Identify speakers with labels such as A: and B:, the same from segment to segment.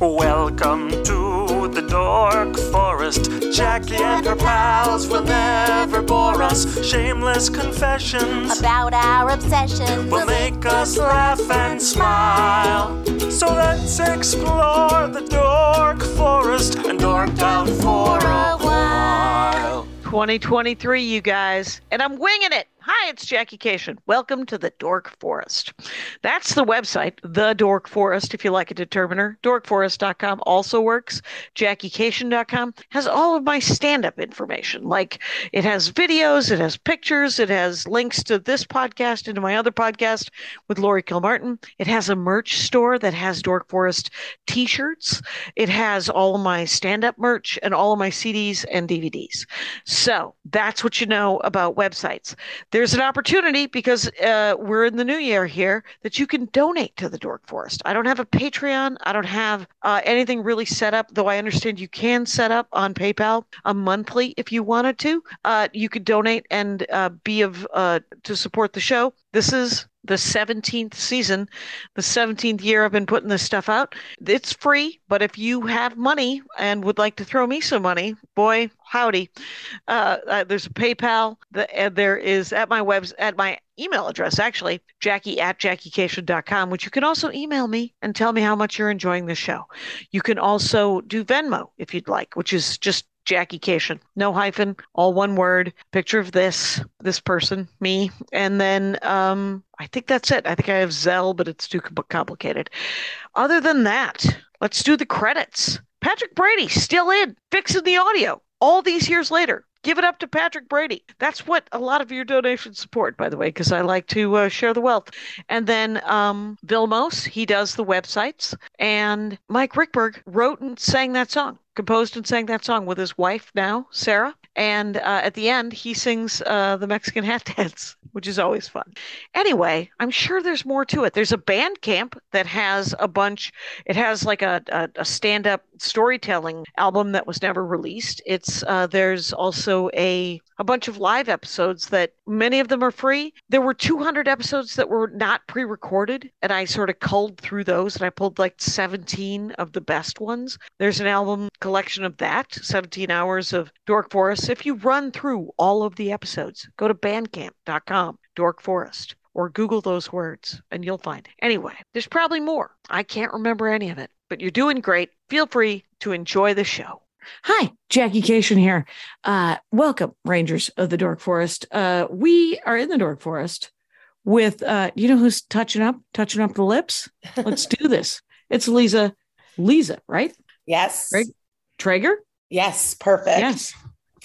A: Welcome to the Dork Forest. Jackie and her pals will never bore us. Shameless confessions
B: about our obsession.
A: will make us laugh and smile. So let's explore the Dork Forest and dork out for a while.
C: 2023, you guys, and I'm winging it. Hi, it's Jackie Kashian. Welcome to the Dork Forest. That's the website, The Dork Forest, if you like a determiner. Dorkforest.com also works. JackieKashian.com has all of my stand up information. Like it has videos, it has pictures, it has links to this podcast and to my other podcast with Laurie Kilmartin. It has a merch store that has Dork Forest t shirts. It has all of my stand up merch and all of my CDs and DVDs. So that's what you know about websites there's an opportunity because uh, we're in the new year here that you can donate to the Dork Forest. I don't have a Patreon. I don't have uh, anything really set up, though I understand you can set up on PayPal a monthly if you wanted to. Uh, you could donate and uh, be of uh, to support the show. This is the 17th season, the 17th year I've been putting this stuff out. It's free, but if you have money and would like to throw me some money, boy, howdy. Uh, uh, there's a PayPal. The, and there is at my webs at my email address actually, Jackie at JackieKashian.com, which you can also email me and tell me how much you're enjoying the show. You can also do Venmo if you'd like, which is just Jackie Kashian, no hyphen, all one word. Picture of this, this person, me, and then um, I think that's it. I think I have Zell, but it's too complicated. Other than that, let's do the credits. Patrick Brady still in, fixing the audio all these years later. Give it up to Patrick Brady. That's what a lot of your donations support, by the way, because I like to uh, share the wealth. And then um, Vilmos, he does the websites. And Mike Ruekberg wrote and sang that song, composed and sang that song with his wife now, Sarah. And uh, at the end, he sings uh, the Mexican hat dance, which is always fun. Anyway, I'm sure there's more to it. There's a band camp that has a bunch, it has like a, a, a stand up storytelling album that was never released. It's uh, There's also a, a bunch of live episodes that many of them are free. There were 200 episodes that were not pre recorded, and I sort of culled through those and I pulled like 17 of the best ones. There's an album collection of that, 17 hours of Dork Forest. If you run through all of the episodes, go to bandcamp.com, Dork Forest, or Google those words and you'll find it. Anyway, there's probably more. I can't remember any of it, but you're doing great. Feel free to enjoy the show. Hi, Jackie Kashian here. Uh, welcome, Rangers of the Dork Forest. Uh, we are in the Dork Forest with, uh, you know who's touching up, touching up the lips? Let's do this. It's Lisa, Lisa, right?
D: Yes.
C: Right. Treyger?
D: Yes. Perfect.
C: Yes.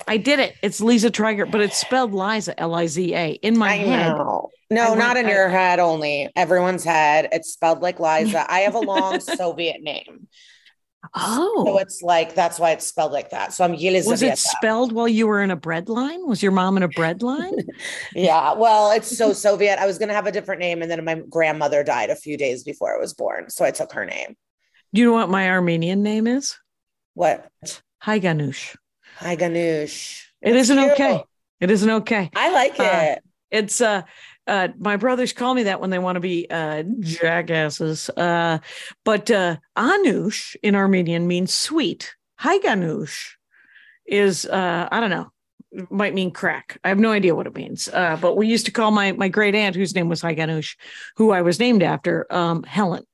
C: I did it. It's Lisa Treyger, but it's spelled Liza, L I Z A. In my
D: I
C: head,
D: know.
C: I
D: No,
C: went-
D: not in
C: I-
D: your head only. Everyone's head. It's spelled like Liza. I have a long Soviet name. So
C: Oh,
D: it's like, that's why it's spelled like that. So I'm Yelizaveta.
C: was it spelled while you were in a bread line? Was your mom in a bread line?
D: Yeah. Well, it's so Soviet. I was going to have a different name. And then my grandmother died a few days before I was born. So I took her name.
C: Do you know what my Armenian name is?
D: What?
C: Hi Ganush.
D: Hi, Ganush.
C: It isn't
D: cute.
C: okay. It isn't okay.
D: I like
C: Uh,
D: it.
C: It's uh uh my brothers call me that when they want to be uh jackasses. Uh but uh Anush in Armenian means sweet. Hi Ganush is uh I don't know might mean crack. I have no idea what it means. Uh, but we used to call my my great aunt, whose name was Haiganush, who I was named after, um, Helen.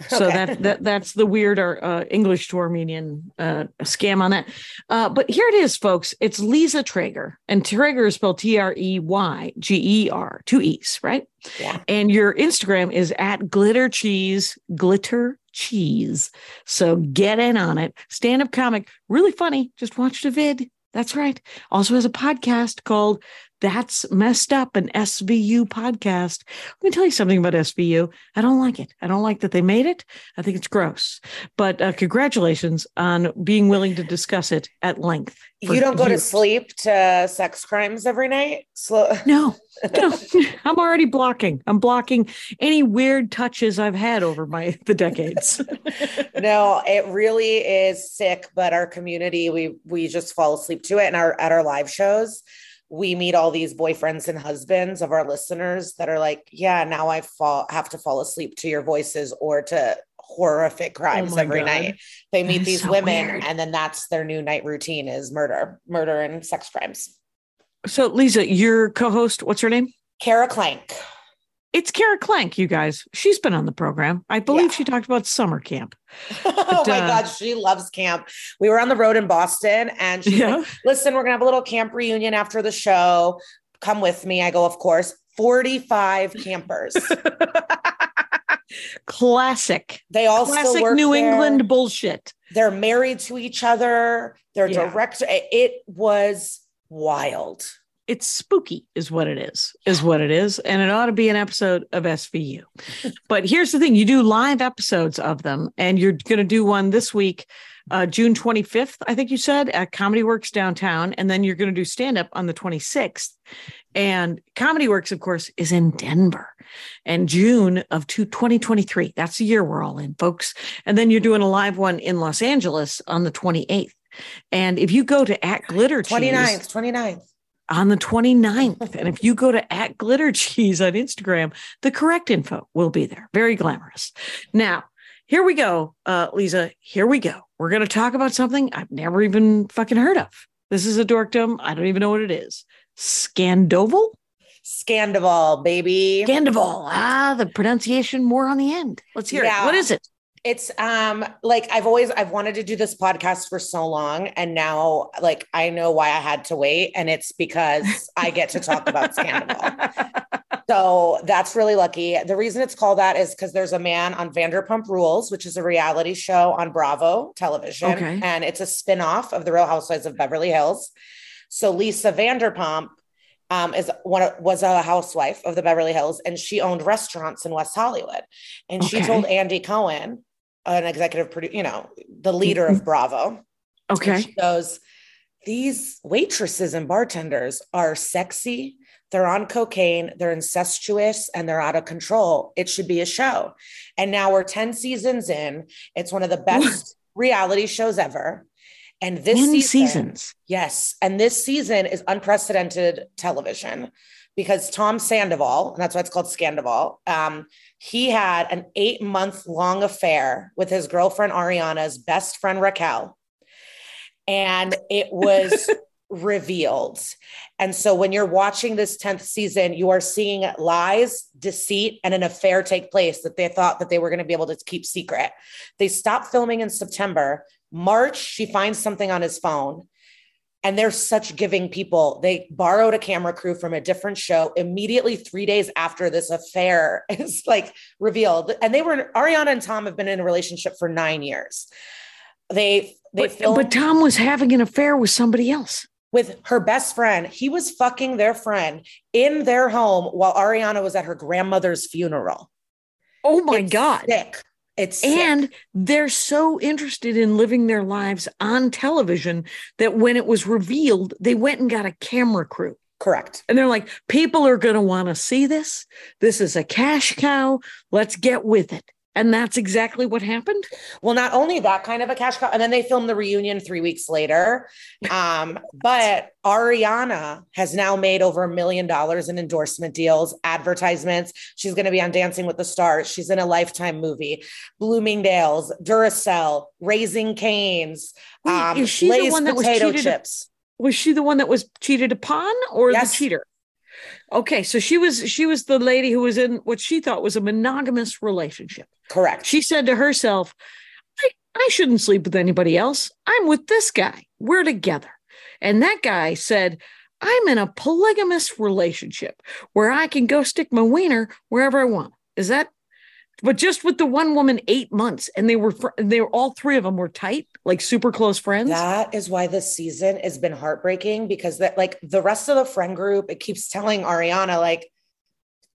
C: So
D: Okay.
C: that that that's the weird uh, English to Armenian uh, scam on that. Uh, but here it is, folks. It's Lisa Treyger, and Treyger is spelled T R E Y G E R, two E's, right?
D: Yeah.
C: And your Instagram is at glitter cheese, glitter cheese. So get in on it. Stand up comic, really funny. Just watched a vid. That's right. Also has a podcast called That's Messed Up, an SVU podcast. Let me tell you something about SVU. I don't like it. I don't like that they made it. I think it's gross. But uh, congratulations on being willing to discuss it at length.
D: You don't go to sleep to sex crimes every night? Slow.
C: No, no, I'm already blocking. I'm blocking any weird touches I've had over my the decades.
D: no, it really is sick, but our community, we we just fall asleep to it. And our at our live shows, we meet all these boyfriends and husbands of our listeners that are like, yeah, now I fall have to fall asleep to your voices or to horrific oh crimes
C: Oh
D: every
C: God.
D: night. They
C: That
D: meet these
C: so
D: women
C: weird.
D: and then that's their new night routine is murder, murder and sex crimes.
C: So, Lisa, your co host, what's her name?
D: Kara Klenk.
C: It's Kara Klenk, you guys. She's been on the program. I believe
D: Yeah.
C: she talked about summer camp.
D: oh my
C: uh,
D: God, she loves camp. We were on the road in Boston and she's like, listen, we're gonna have a little camp reunion after the show. Come with me. I go, of course. 45 campers.
C: Classic.
D: They all still
C: Classic
D: work
C: New
D: there.
C: England bullshit.
D: They're married to each other. They're
C: Yeah.
D: direct. It was wild.
C: It's spooky, is what it is, is what it is. And it ought to be an episode of SVU. but here's the thing you do live episodes of them, and you're going to do one this week, uh, June 25th, I think you said, at Comedy Works downtown. And then you're going to do stand up on the 26th. And Comedy Works, of course, is in Denver and June of two- 2023. That's the year we're all in, folks. And then you're doing a live one in Los Angeles on the 28th. And if you go to at Glitter
D: 29th, 29th.
C: On the 29th. and if you go to at glitter cheese on Instagram, the correct info will be there. Very glamorous. Now, here we go, uh, Lisa. Here we go. We're going to talk about something I've never even fucking heard of. This is a dorkdom. I don't even know what it is. Scandoval?
D: Scandival, baby.
C: Scandival. Ah, the pronunciation more on the end. Let's hear
D: Yeah.
C: it. What is it?
D: It's um like I've always I've wanted to do this podcast for so long and now like I know why I had to wait and it's because I get to talk about Scandal. So that's really lucky. The reason it's called that is because there's a man on Vanderpump Rules, which is a reality show on Bravo television.
C: Okay.
D: And it's a spin-off of the Real Housewives of Beverly Hills. So Lisa Vanderpump um, is one was a housewife of the Beverly Hills, and she owned restaurants in West Hollywood. And she told Andy Cohen, an executive producer, you know, the leader of mm-hmm. Bravo,
C: Okay.
D: she goes, These waitresses and bartenders are sexy. They're on cocaine. They're incestuous and they're out of control. It should be a show. And now we're 10 seasons in. It's one of the best reality shows ever. And this season,
C: seasons.
D: yes. And this season is unprecedented television because Tom Sandoval, and that's why it's called Scandival, um, he had an eight month long affair with his girlfriend Ariana's best friend Raquel. And it was revealed. And so when you're watching this 10th season, you are seeing lies, deceit, and an affair take place that they thought that they were going to be able to keep secret. They stopped filming in September. March, she finds something on his phone. And they're such giving people. They borrowed a camera crew from a different show immediately three days after this affair is like revealed. And they were Ariana and Tom have been in a relationship for nine years. They they
C: But,
D: filmed
C: but Tom was having an affair with somebody else.
D: with her best friend. He was fucking their friend in their home while Ariana was at her grandmother's funeral.
C: Oh my
D: It's
C: God.
D: sick. It's sick.
C: And they're so interested in living their lives on television that when it was revealed, they went and got a camera crew.
D: correct.
C: And they're like, people are going to want to see this. This is a cash cow. Let's get with it. And that's exactly what happened.
D: Well, not only that kind of a cash cow, and then they filmed the reunion three weeks later. Um, but Ariana has now made over a million dollars in endorsement deals, advertisements. She's going to be on Dancing with the Stars. She's in a Lifetime movie, Bloomingdale's, Duracell, Raising Canes,
C: Wait,
D: um,
C: is she the one that was cheated-
D: chips.
C: Was she the one that was cheated upon or
D: Yes.
C: the cheater? Okay, so she was she was the lady who was in what she thought was a monogamous relationship.
D: Correct.
C: She said to herself, I, I shouldn't sleep with anybody else. I'm with this guy. We're together. And that guy said, I'm in a polygamous relationship where I can go stick my wiener wherever I want. Is that? But just with the one woman, eight months, and they were fr- they were all three of them were tight, like super close friends.
D: That is why this season has been heartbreaking because that like the rest of the friend group, it keeps telling Ariana, like,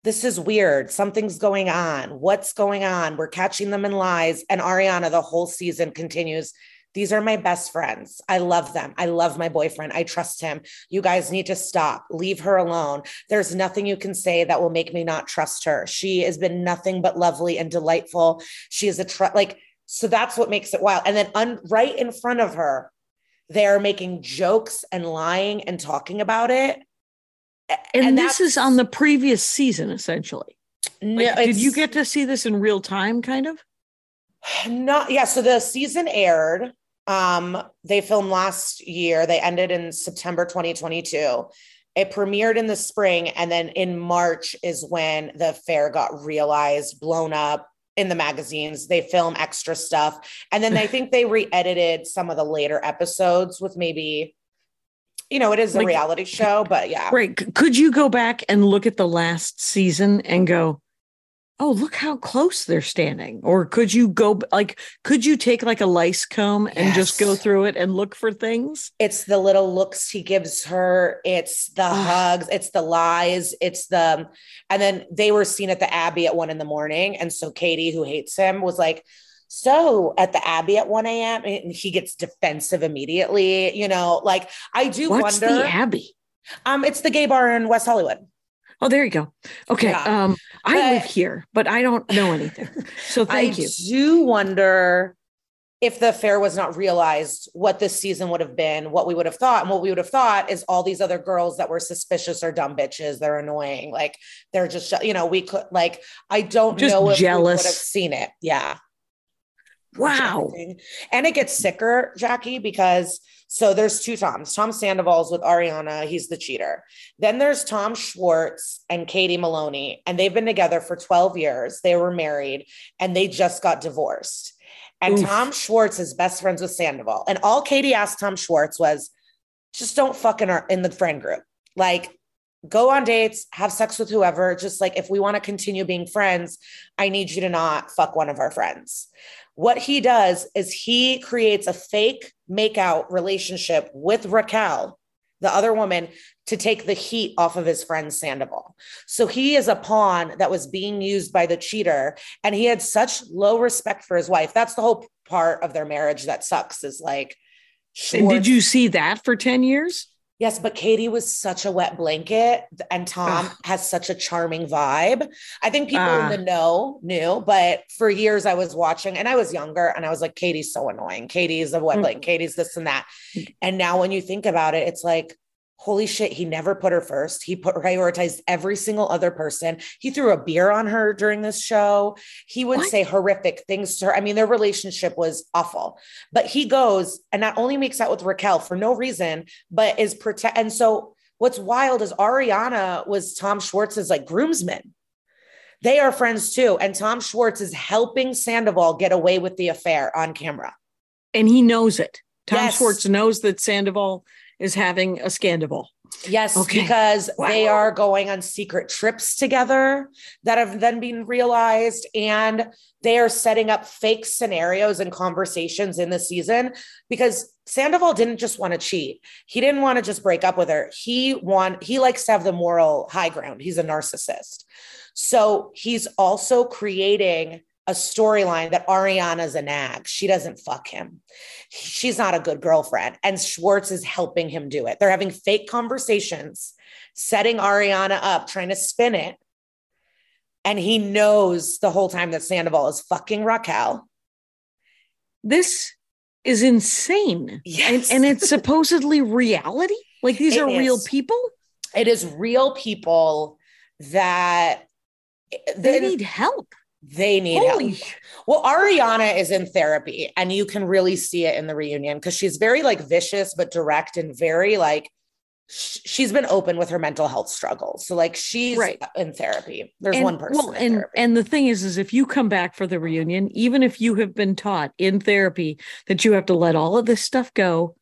D: this is weird. Something's going on. What's going on? We're catching them in lies. And Ariana, the whole season continues. These are my best friends. I love them. I love my boyfriend. I trust him. You guys need to stop. Leave her alone. There's nothing you can say that will make me not trust her. She has been nothing but lovely and delightful. She is a tr- like so that's what makes it wild. And then un- right in front of her, they're making jokes and lying and talking about it. A-
C: and, this is on the previous season, essentially.
D: no,
C: Like, did you get to see this in real time, kind of?
D: Not yeah. So the season aired. Um, they filmed last year. They ended in September 2022. It premiered in the spring, and then in March is when the affair got realized, blown up in the magazines. They film extra stuff, and then I think they re-edited some of the later episodes with maybe, you know, it is a
C: Like-
D: reality show, but yeah,
C: Right. Could you go back and look at the last season and go, oh, look how close they're standing? Or could you go, like, could you take like a lice comb and just go through it and look for things?
D: it's the little looks he gives her it's the hugs it's the lies it's the and then they were seen at the abbey at one in the morning and so katie who hates him was like so at the abbey at 1 a.m and he gets defensive immediately you know like i do
C: What's
D: wonder
C: the Abbey?
D: um it's the gay bar in west hollywood
C: Oh, there you go. Okay.
D: Yeah.
C: Um, I live here, but I don't know anything. So thank you.
D: I
C: you.
D: do wonder if the affair was not realized, what this season would have been, what we would have thought. And what we would have thought is all these other girls that were suspicious or dumb bitches. They're annoying. Like they're just, you know, we could like, I don't
C: Just
D: know if
C: jealous.
D: we would have seen it. Yeah.
C: Wow.
D: And it gets sicker, Jackie, because so there's two Toms. Tom Sandoval's with Ariana, he's the cheater. Then there's Tom Schwartz and Katie Maloney, and they've been together for 12 years. They were married and they just got divorced. And
C: Oof.
D: Tom Schwartz is best friends with Sandoval. And all Katie asked Tom Schwartz was just don't fuck in our in the friend group. Like go on dates, have sex with whoever. Just like if we want to continue being friends, I need you to not fuck one of our friends. What he does is he creates a fake makeout relationship with Raquel, the other woman, to take the heat off of his friend Sandoval. So he is a pawn that was being used by the cheater, and he had such low respect for his wife. That's the whole part of their marriage that sucks. Is like,
C: And did you see that for 10 years?
D: Yes, but Katie was such a wet blanket, and Tom
C: Ugh.
D: has such a charming vibe. I think people
C: Ah.
D: in the know knew, but for years I was watching, and I was younger, and I was like, Katie's so annoying. Katie's a wet
C: Mm.
D: blanket. Katie's this and that. And now when you think about it, it's like, holy shit, he never put her first. He put prioritized every single other person. He threw a beer on her during this show. He would
C: What?
D: say horrific things to her. I mean, their relationship was awful. But he goes and not only makes out with Raquel for no reason, but is protect. And so what's wild is Ariana was Tom Schwartz's like groomsman. They are friends too. And Tom Schwartz is helping Sandoval get away with the affair on camera.
C: And he knows it. Tom
D: Yes.
C: Schwartz knows that Sandoval is having a scandival.
D: Yes,
C: Okay.
D: because they are going on secret trips together that have then been realized, and they are setting up fake scenarios and conversations in the season because Sandoval didn't just want to cheat. He didn't want to just break up with her. He want he likes to have the moral high ground. He's a narcissist. So he's also creating a storyline that Ariana's a nag. She doesn't fuck him. She's not a good girlfriend. And Schwartz is helping him do it. They're having fake conversations, setting Ariana up, trying to spin it. And he knows the whole time that Sandoval is fucking Raquel.
C: This is insane.
D: Yes.
C: And, and it's supposedly reality. Like these
D: It
C: are real people.
D: It is real people that
C: They need help.
D: They need
C: Holy
D: help.
C: sh-
D: Well, Ariana is in therapy, and you can really see it in the reunion because she's very like vicious but direct and very like sh- she's been open with her mental health struggles. So like she's
C: Right.
D: in therapy. There's
C: and,
D: one person
C: Well, and
D: therapy.
C: and the thing is, is if you come back for the reunion, even if you have been taught in therapy that you have to let all of this stuff go,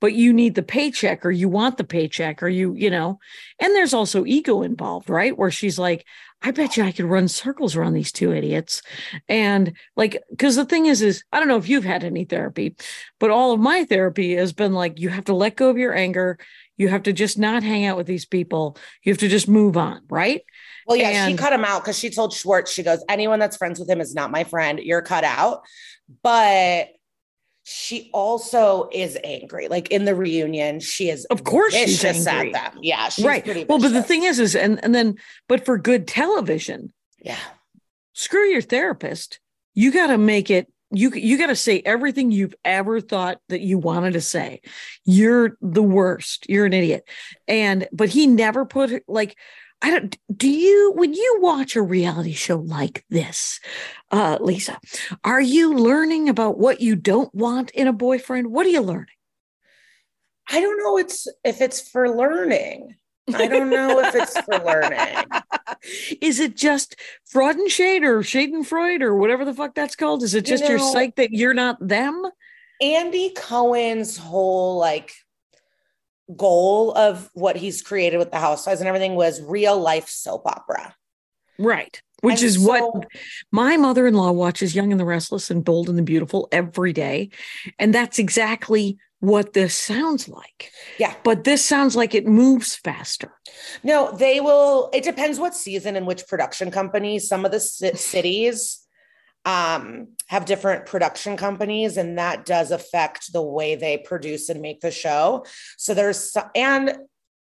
C: but you need the paycheck or you want the paycheck or you, you know, and there's also ego involved, right? Where she's like, I bet you I could run circles around these two idiots. And like, because the thing is, is I don't know if you've had any therapy, but all of my therapy has been like, you have to let go of your anger. You have to just not hang out with these people. You have to just move on, right?
D: Well, yeah, she cut him out because she told Schwartz, she goes, anyone that's friends with him is not my friend. You're cut out. But she also is angry. Like in the reunion, she is
C: Of course she's angry.
D: at them. Yeah, she's
C: right.
D: pretty
C: Well, but the thing is, is and and then, but for good television,
D: yeah,
C: screw your therapist. You got to make it. You you got to say everything you've ever thought that you wanted to say. You're the worst. You're an idiot. And but he never put like I don't do you when you watch a reality show like this, uh, Lisa, are you learning about what you don't want in a boyfriend? What are you learning?
D: I don't know it's if it's for learning. I don't know if it's for learning.
C: Is it just fraud and shade or shade and Freud or whatever the fuck that's called? Is it
D: You
C: just your
D: know-
C: psych that you're not them?
D: Andy Cohen's whole like goal of what he's created with the housewives and everything was real life soap opera.
C: Right. Which
D: And
C: is what my mother in law watches Young and the Restless and Bold and the Beautiful every day. And that's exactly what this sounds like.
D: Yeah.
C: But this sounds like it moves faster.
D: No, they will. It depends what season and which production company. Some of the ci- cities um, have different production companies, and that does affect the way they produce and make the show. So there's and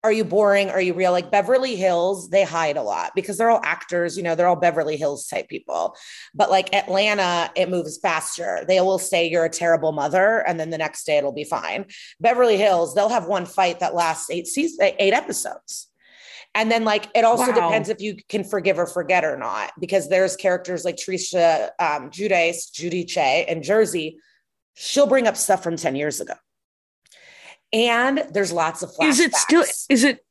D: are you boring? Are you real? Like Beverly Hills, they hide a lot because they're all actors. You know, they're all Beverly Hills type people. But like Atlanta, it moves faster. They will say you're a terrible mother, and then the next day it'll be fine. Beverly Hills, they'll have one fight that lasts eight seasons, eight episodes. And then, like, it also
C: Wow.
D: depends if you can forgive or forget or not, because there's characters like Trisha um, Giudice, Judy Che, and Jersey. She'll bring up stuff from 10 years ago. And there's lots of flashbacks.
C: Is it still is it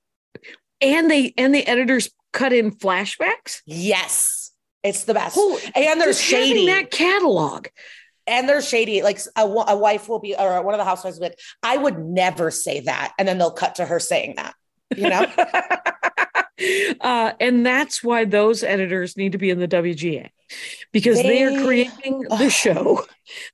C: and they and the editors cut in flashbacks?
D: Yes. It's the best. And there's shady.
C: that catalog.
D: and they're shady. Like a, a wife will be, or one of the housewives will be like, I would never say that. And then they'll cut to her saying that, you know?
C: uh, and that's why those editors need to be in the WGA because they, are creating the show.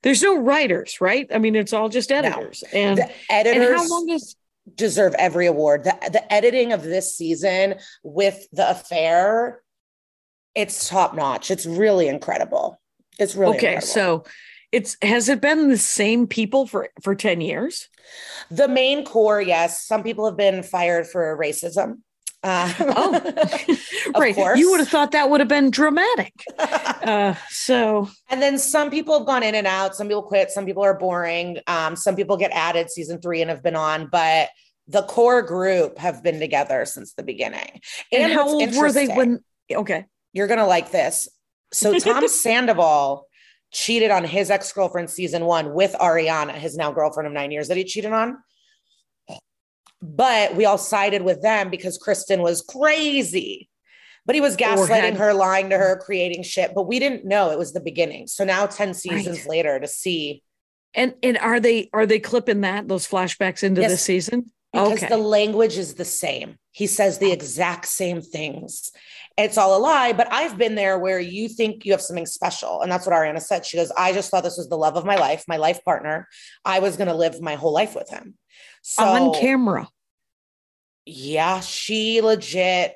C: There's no writers, right? I mean, it's all just editors. And,
D: the
C: and
D: editors
C: how long is
D: deserve every award. The, the editing of this season with the affair, it's top notch. It's really incredible. It's really
C: okay?
D: incredible.
C: So it's has it been the same people for for 10 years?
D: the main core, yes, some people have been fired for racism. Uh,
C: Oh. Right.
D: course.
C: You would have thought that would have been dramatic. Uh, so
D: And then some people have gone in and out. Some people quit. Some people are boring. Um, some people get added season three and have been on, but the core group have been together since the beginning.
C: and, how old were they when okay.
D: you're gonna like this? So Tom Sandoval cheated on his ex-girlfriend season one with Ariana, his now girlfriend of nine years that he cheated on. But we all sided with them because Kristen was crazy. But he was gaslighting her, lying to her, creating shit. But we didn't know it was the beginning. So now 10 seasons
C: Right.
D: later to see
C: And and are they are they clipping that those flashbacks into
D: Yes.
C: this season?
D: because
C: Okay.
D: the language is the same. He says the exact same things. It's all a lie, but I've been there where you think you have something special. And that's what Ariana said. She goes, I just thought this was the love of my life, my life partner. I was going to live my whole life with him. So,
C: on camera.
D: yeah, she legit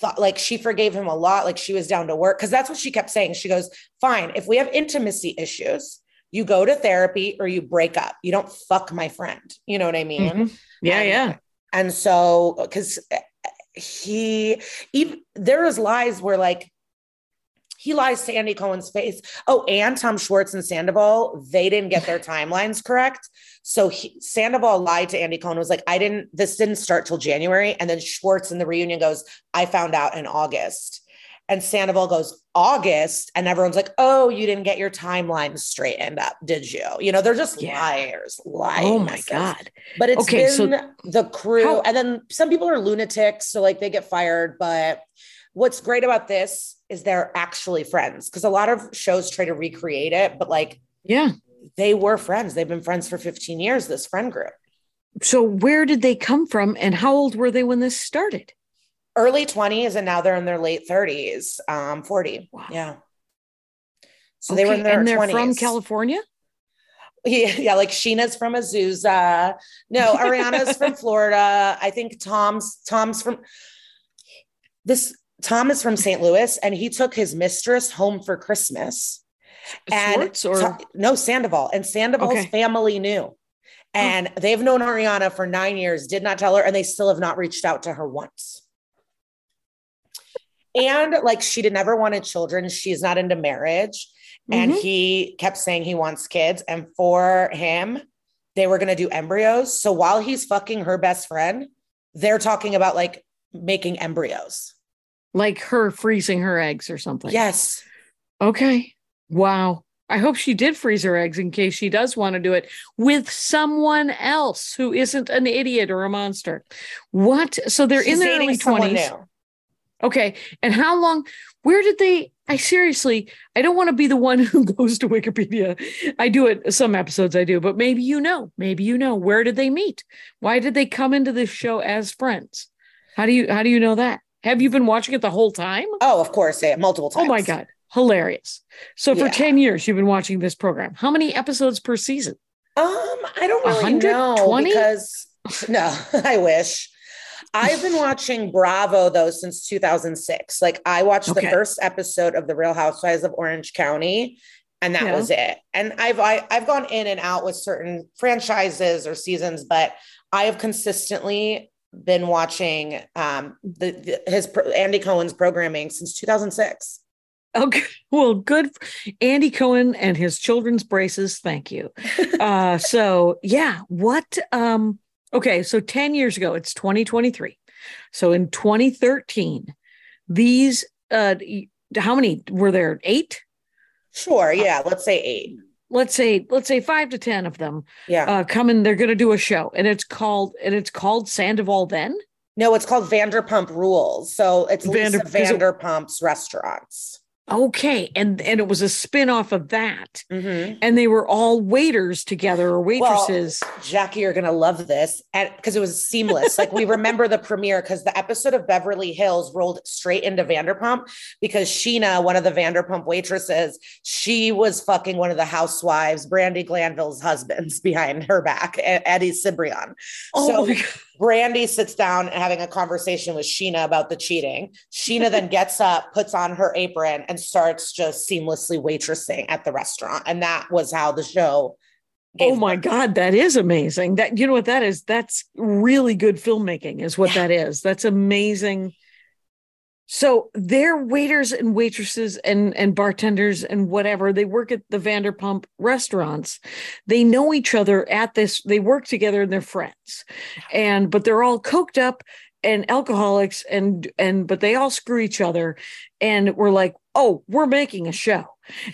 D: thought like she forgave him a lot. Like she was down to work. Cause that's what she kept saying. She goes, Fine, if we have intimacy issues, you go to therapy or you break up. You don't fuck my friend. You know what I mean?
C: Mhm. Yeah,
D: And-
C: yeah.
D: And so, because he, even there is lies where like he lies to Andy Cohen's face. Oh, and Tom Schwartz and Sandoval, they didn't get their timelines correct. So he, Sandoval lied to Andy Cohen. Was like, I didn't. This didn't start till January. And then Schwartz in the reunion goes, I found out in August. And Sandoval goes, August. And everyone's like, oh, you didn't get your timelines straightened up, did you? You know, they're just
C: Yeah.
D: liars, lying.
C: Oh my. God.
D: But it's
C: Okay, so-
D: been the crew,
C: How-
D: and then some people are lunatics, so like they get fired. But what's great about this is they're actually friends because a lot of shows try to recreate it, but like
C: Yeah.
D: they were friends. They've been friends for 15 years, this friend group.
C: So where did they come from and how old were they when this started?
D: Early 20s, and now they're in their late 30s, um, 40.
C: Wow.
D: Yeah. So they were in their
C: and they're
D: 20s.
C: from California?
D: Yeah, yeah, like Scheana's from Azusa. No, Ariana's from Florida. I think Tom's Tom's from this Tom is from St. Louis and he took his mistress home for Christmas. And
C: or
D: no, Sandoval. And Sandoval's
C: Okay.
D: family knew. And they've known Ariana for nine years, did not tell her, and they still have not reached out to her once. And like she did never wanted children. She's not into marriage. And
C: Mhm.
D: he kept saying he wants kids. And for him, they were going to do embryos. So while he's fucking her best friend, they're talking about like making embryos.
C: Like her freezing her eggs or something.
D: Yes.
C: Okay. Wow. I hope she did freeze her eggs in case she does want to do it with someone else who isn't an idiot or a monster. What? So they're
D: She's
C: in their early 20s.
D: new.
C: Okay. And how long? Where did they? I seriously, I don't want to be the one who goes to Wikipedia. I do it some episodes, I do, but maybe you know, maybe you know. Where did they meet? Why did they come into this show as friends? How do you how do you know that? Have you been watching it the whole time?
D: Oh, of course, yeah, multiple times.
C: Oh my god, hilarious! So for
D: Yeah.
C: ten years, you've been watching this program. How many episodes per season?
D: Um, I don't really know because no, I wish. I've been watching Bravo though since 2006. Like I watched
C: Okay.
D: the first episode of The Real Housewives of Orange County and that
C: Yeah.
D: was it. And I've I, I've gone in and out with certain franchises or seasons, but I have consistently been watching um the, the his Andy Cohen's programming since 2006.
C: Okay, well, good, Andy Cohen and his children's braces. Thank you. Uh, so yeah, what? Um, okay, so ten years ago, it's 2023. So in 2013, these uh, how many were there? Eight.
D: Sure, yeah, let's say 8.
C: Let's say let's say five to ten of them
D: Yeah.
C: uh, come and They're going to do a show, and it's called and it's called Sandoval. Then
D: No, it's called Vanderpump Rules. So it's
C: Vander-
D: Lisa
C: 'cause it-
D: Vanderpump's restaurants.
C: Okay, and and it was a spin off of that,
D: Mhm.
C: and they were all waiters together or waitresses.
D: Jackie, you're gonna love this, and because it was seamless. like we remember the premiere because the episode of Beverly Hills rolled straight into Vanderpump because Scheana, one of the Vanderpump waitresses, she was fucking one of the housewives, Brandi Glanville's husbands, behind her back, Eddie Cibrian.
C: oh
D: so
C: my God.
D: Brandi sits down and having a conversation with Scheana about the cheating. Scheana then gets up, puts on her apron, and starts just seamlessly waitressing at the restaurant. And that was how the show.
C: Oh my
D: birth.
C: God, that is amazing. That you know what that is? That's really good filmmaking, is what
D: Yeah.
C: that is. That's amazing. So they're waiters and waitresses and and bartenders and whatever. They work at the Vanderpump restaurants. They know each other at this. They work together and they're friends. And but they're all coked up and alcoholics and and but they all screw each other. And we're like, oh, we're making a show.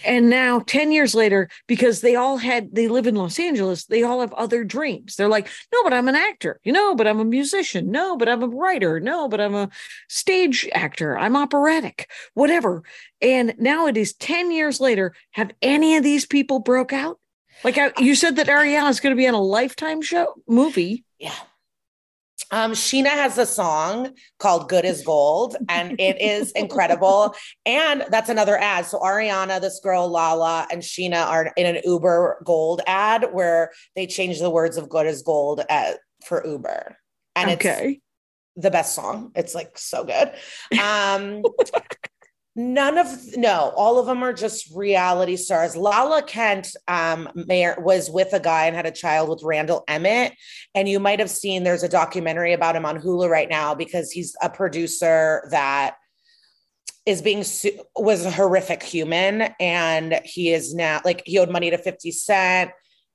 C: And now 10 years later, because they all had, they live in Los Angeles, they all have other dreams. They're like, no, but I'm an actor. You know, but I'm a musician. No, but I'm a writer. No, but I'm a stage actor. I'm operatic, whatever. And now it is 10 years later. Have any of these people broke out? Like I, you said that Ariana is going to be on a lifetime show movie.
D: Yeah. Um, Scheana has a song called Good as Gold, and it is incredible. And that's another ad. So Ariana, this girl, Lala, and Scheana are in an Uber Gold ad where they change the words of good as gold at, for Uber. And it's
C: okay.
D: the best song. It's like so good. Um, none of no, all of them are just reality stars. Lala Kent um mayor was with a guy and had a child with Randall Emmett. And you might have seen there's a documentary about him on Hulu right now because he's a producer that is being su- was a horrific human and he is now like he owed money to 50 cent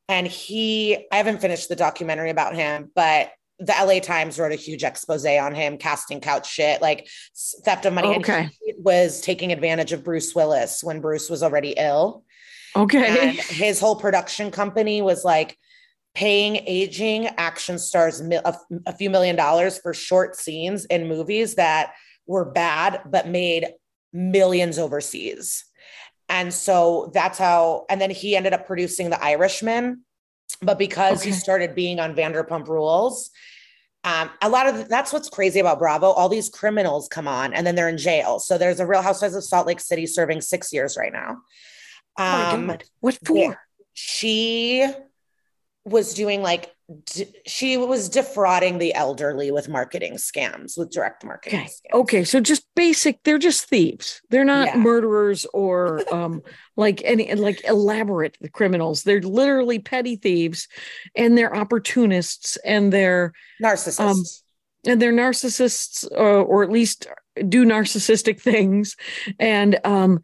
D: and he i haven't finished the documentary about him but the la times wrote a huge expose on him casting couch shit like theft of money
C: Okay.
D: was taking advantage of bruce willis when bruce was already ill
C: Okay.
D: and his whole production company was like paying aging action stars a, a few million dollars for short scenes in movies that were bad but made millions overseas. And so that's how, and then he ended up producing The Irishman. But because he started being on Vanderpump Rules, um, a lot of that's what's crazy about Bravo. All these criminals come on and then they're in jail. So there's a Real Housewives of Salt Lake City serving six years right now.
C: Oh my
D: Um,
C: God. What for?
D: she was doing like d- she was defrauding the elderly with marketing scams with direct marketing
C: Okay.
D: scams.
C: Okay. So just basic, they're just thieves. They're not
D: Yeah.
C: murderers or um like any like elaborate criminals. They're literally petty thieves and they're opportunists and they're
D: narcissists
C: Um, and they're narcissists uh, or at least do narcissistic things. And um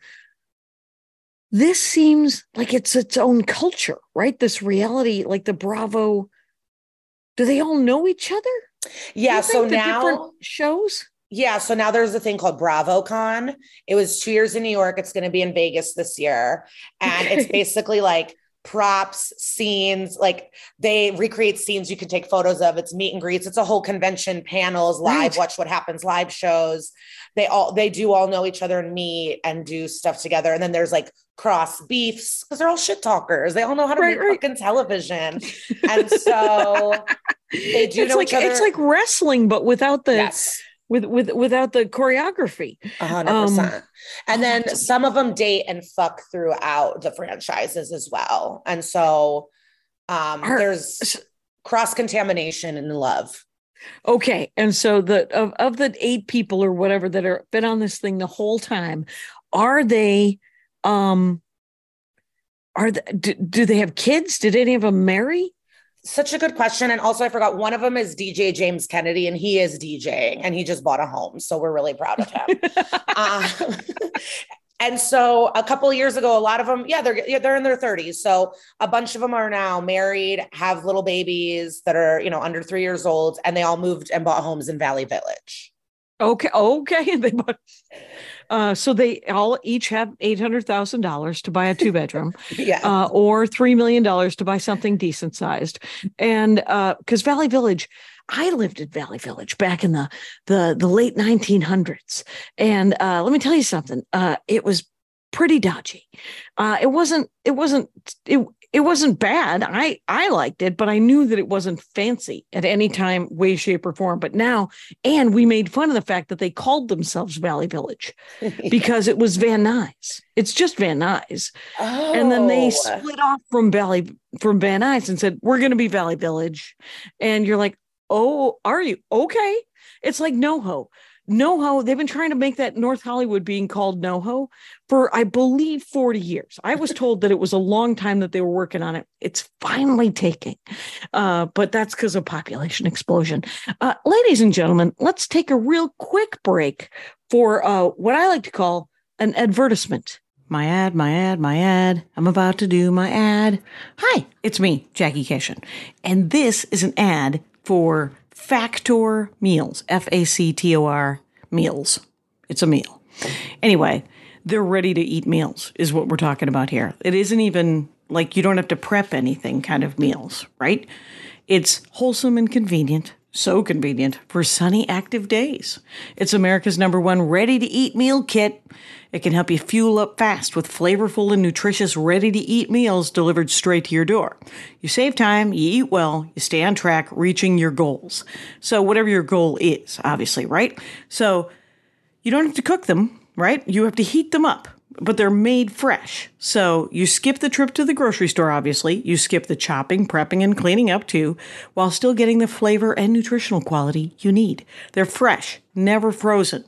C: this seems like it's its own culture, right? This reality, like the Bravo. Do they all know each other?
D: Yeah so now
C: shows.
D: Yeah, so now there's a thing called BravoCon. It was two years in New York. It's going to be in Vegas this year, and it's basically like props, scenes. Like they recreate scenes you can take photos of. It's meet and greets. It's a whole convention, panels, live,
C: Right.
D: watch what happens, live shows. They all they do all know each other and meet and do stuff together. And then there's like cross beefs because they're all shit talkers. They all know how to
C: Right,
D: make
C: right.
D: fucking television, and so they do
C: it's
D: know
C: like it's like wrestling, but without the
D: yes.
C: With with without the choreography.
D: Hundred
C: Um,
D: percent. And
C: oh,
D: then some of them date and fuck throughout the franchises as well. And so um
C: Are-
D: there's cross contamination in love.
C: Okay, and so the of of the eight people or whatever that are been on this thing the whole time, are they um are they, do, do they have kids? Did any of them marry?
D: Such a good question. And also I forgot one of them is DJ James Kennedy and he is DJing and he just bought a home. So we're really proud of him. Uh, and so a couple of years ago, a lot of them, yeah, they're yeah, they're in their 30s. So a bunch of them are now married, have little babies that are, you know, under three years old, and they all moved and bought homes in Valley Village.
C: Okay, okay. They bought, uh, so they all each have eight hundred thousand dollars to buy a two bedroom,
D: Yeah.
C: uh, or three million dollars to buy something decent sized, and because Valley Village, I lived at Valley Village back in the the the late nineteen hundreds, and uh, let me tell you something, uh, it was pretty dodgy. Uh, it wasn't. It wasn't. It it wasn't bad. I I liked it, but I knew that it wasn't fancy at any time, way, shape, or form. But now, and we made fun of the fact that they called themselves Valley Village because it was Van Nuys. It's just Van Nuys. And then they
D: Oh.
C: split off from Valley from Van Nuys and said, We're gonna be Valley Village. And you're like, Oh, are you? Okay. It's like NoHo. NoHo, they've been trying to make that North Hollywood being called NoHo for, I believe, 40 years. I was told that it was a long time that they were working on it. It's finally taking, uh, but that's because of population explosion. Uh, ladies and gentlemen, let's take a real quick break for uh, what I like to call an advertisement. My ad, my ad, my ad. I'm about to do my ad. Hi, it's me, Jackie Kashian. And this is an ad for Factor Meals, F A C T O R meals. It's a meal. Anyway, they're ready to eat meals, is what we're talking about here. It isn't even like you don't have to prep anything kind of meals, right? It's wholesome and convenient, so convenient for sunny, active days. It's America's number one ready to eat meal kit. It can help you fuel up fast with flavorful and nutritious ready to eat meals delivered straight to your door. You save time, you eat well, you stay on track, reaching your goals. So, whatever your goal is, obviously, right? So, you don't have to cook them, right? You have to heat them up, but they're made fresh. So you skip the trip to the grocery store, obviously. You skip the chopping, prepping, and cleaning up too, while still getting the flavor and nutritional quality you need. They're fresh, never frozen.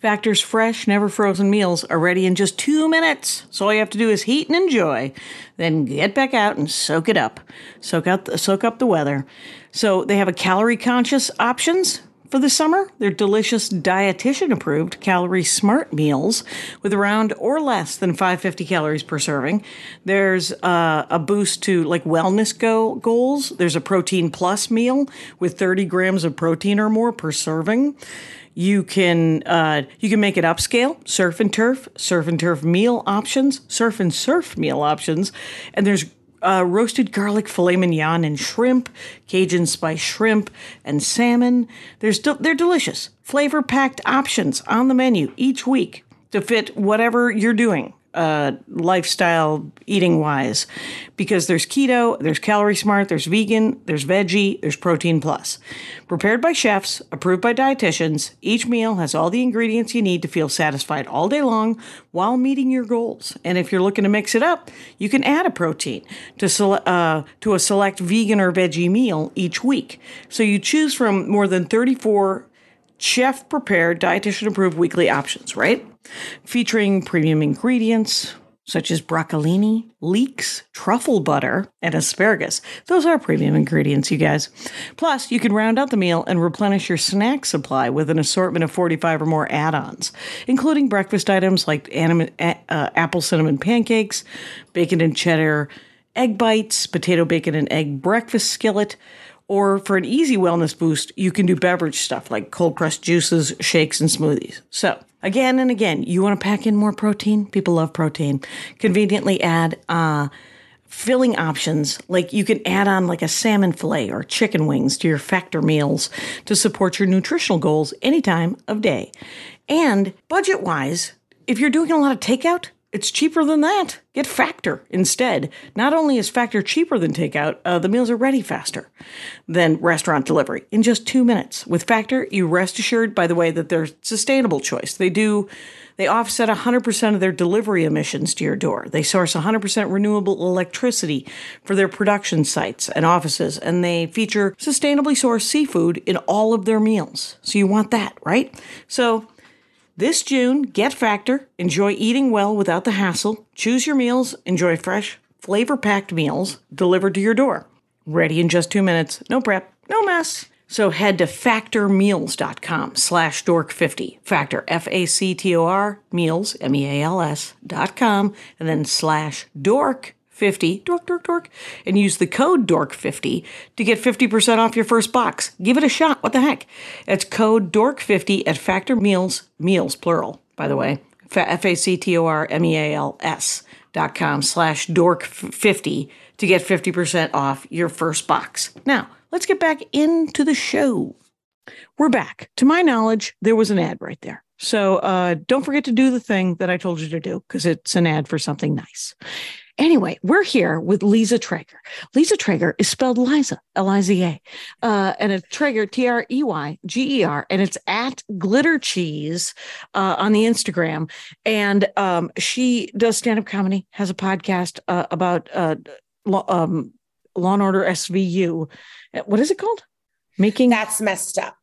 C: Factor's fresh, never frozen meals are ready in just two minutes. So all you have to do is heat and enjoy, then get back out and soak it up. Soak out, the, soak up the weather. So they have a calorie conscious options for the summer. They're delicious, dietitian approved, calorie smart meals with around or less than 550 calories per serving. There's uh, a boost to like wellness go- goals. There's a protein plus meal with 30 grams of protein or more per serving. You can uh, you can make it upscale, surf and turf, surf and turf meal options, surf and surf meal options, and there's uh, roasted garlic filet mignon and shrimp, Cajun spice shrimp and salmon. There's del- they're delicious, flavor packed options on the menu each week to fit whatever you're doing uh, lifestyle eating wise because there's keto, there's calorie smart, there's vegan, there's veggie, there's protein plus. Prepared by chefs, approved by dietitians, each meal has all the ingredients you need to feel satisfied all day long while meeting your goals. And if you're looking to mix it up, you can add a protein to, sele- uh, to a select vegan or veggie meal each week. So you choose from more than 34 chef prepared, dietitian approved weekly options, right? Featuring premium ingredients such as broccolini, leeks, truffle butter, and asparagus. Those are premium ingredients, you guys. Plus, you can round out the meal and replenish your snack supply with an assortment of 45 or more add ons, including breakfast items like uh, apple cinnamon pancakes, bacon and cheddar egg bites, potato bacon and egg breakfast skillet, Or for an easy wellness boost, you can do beverage stuff like cold pressed juices, shakes, and smoothies. So, again and again, you want to pack in more protein? People love protein. Conveniently add uh, filling options like you can add on like a salmon fillet or chicken wings to your factor meals to support your nutritional goals any time of day. And budget wise, if you're doing a lot of takeout, it's cheaper than that. Get Factor instead. Not only is Factor cheaper than takeout, uh, the meals are ready faster than restaurant delivery in just two minutes. With Factor, you rest assured, by the way, that they're sustainable choice. They do, they offset 100% of their delivery emissions to your door. They source 100% renewable electricity for their production sites and offices, and they feature sustainably sourced seafood in all of their meals. So you want that, right? So this June, get Factor. Enjoy eating well without the hassle. Choose your meals. Enjoy fresh, flavor packed meals delivered to your door. Ready in just two minutes. No prep, no mess. So head to factormeals.com slash dork50. Factor, F A C T O R, meals, M E A L S dot com, and then slash dork 50 dork dork dork and use the code dork50 to get 50% off your first box. Give it a shot. What the heck? It's code dork50 at factor meals meals plural by the way. F-a-c-t-o-r-m-e-a-l-s dot com slash dork50 to get 50% off your first box. Now let's get back into the show. We're back. To my knowledge there was an ad right there. So uh, don't forget to do the thing that i told you to do because it's an ad for something nice Anyway, we're here with Liza Treyger. Liza Treyger is spelled Liza, L I Z A, uh, and it's Treyger, T R E Y G E R, and it's at Glitter Cheese uh, on the Instagram. And um, she does stand up comedy, has a podcast uh, about uh, um, Law and Order SVU. What is it called? Making
D: That's messed up.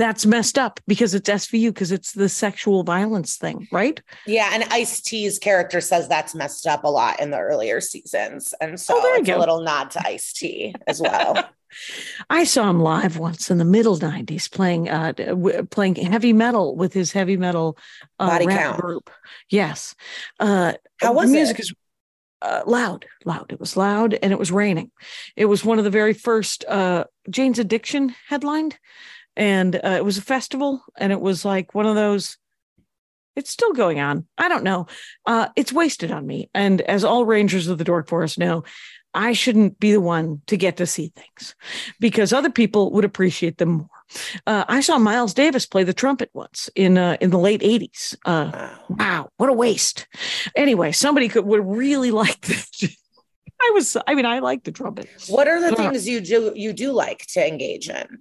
C: That's messed up because it's SVU because it's the sexual violence thing, right?
D: Yeah, and Ice T's character says that's messed up a lot in the earlier seasons, and so
C: Oh,
D: it's a little nod to Ice T as well.
C: I saw him live once in the middle '90s, playing uh, w- playing heavy metal with his heavy metal uh,
D: Body Count.
C: group. Yes, uh,
D: How
C: the music
D: it?
C: is uh, loud, loud. It was loud, and it was raining. It was one of the very first uh, Jane's Addiction headlined, and uh, it was a festival, and it was like one of those. It's still going on. I don't know. Uh, it's wasted on me, and as all rangers of the Dork Forest know, I shouldn't be the one to get to see things because other people would appreciate them more. Uh, I saw Miles Davis play the trumpet once in uh, in the late '80s. Uh,
D: Wow.
C: wow, what a waste! Anyway, somebody could would really like this. I was, I mean, I like the trumpet.
D: What are the
C: Uh,
D: things you do you do like to engage in?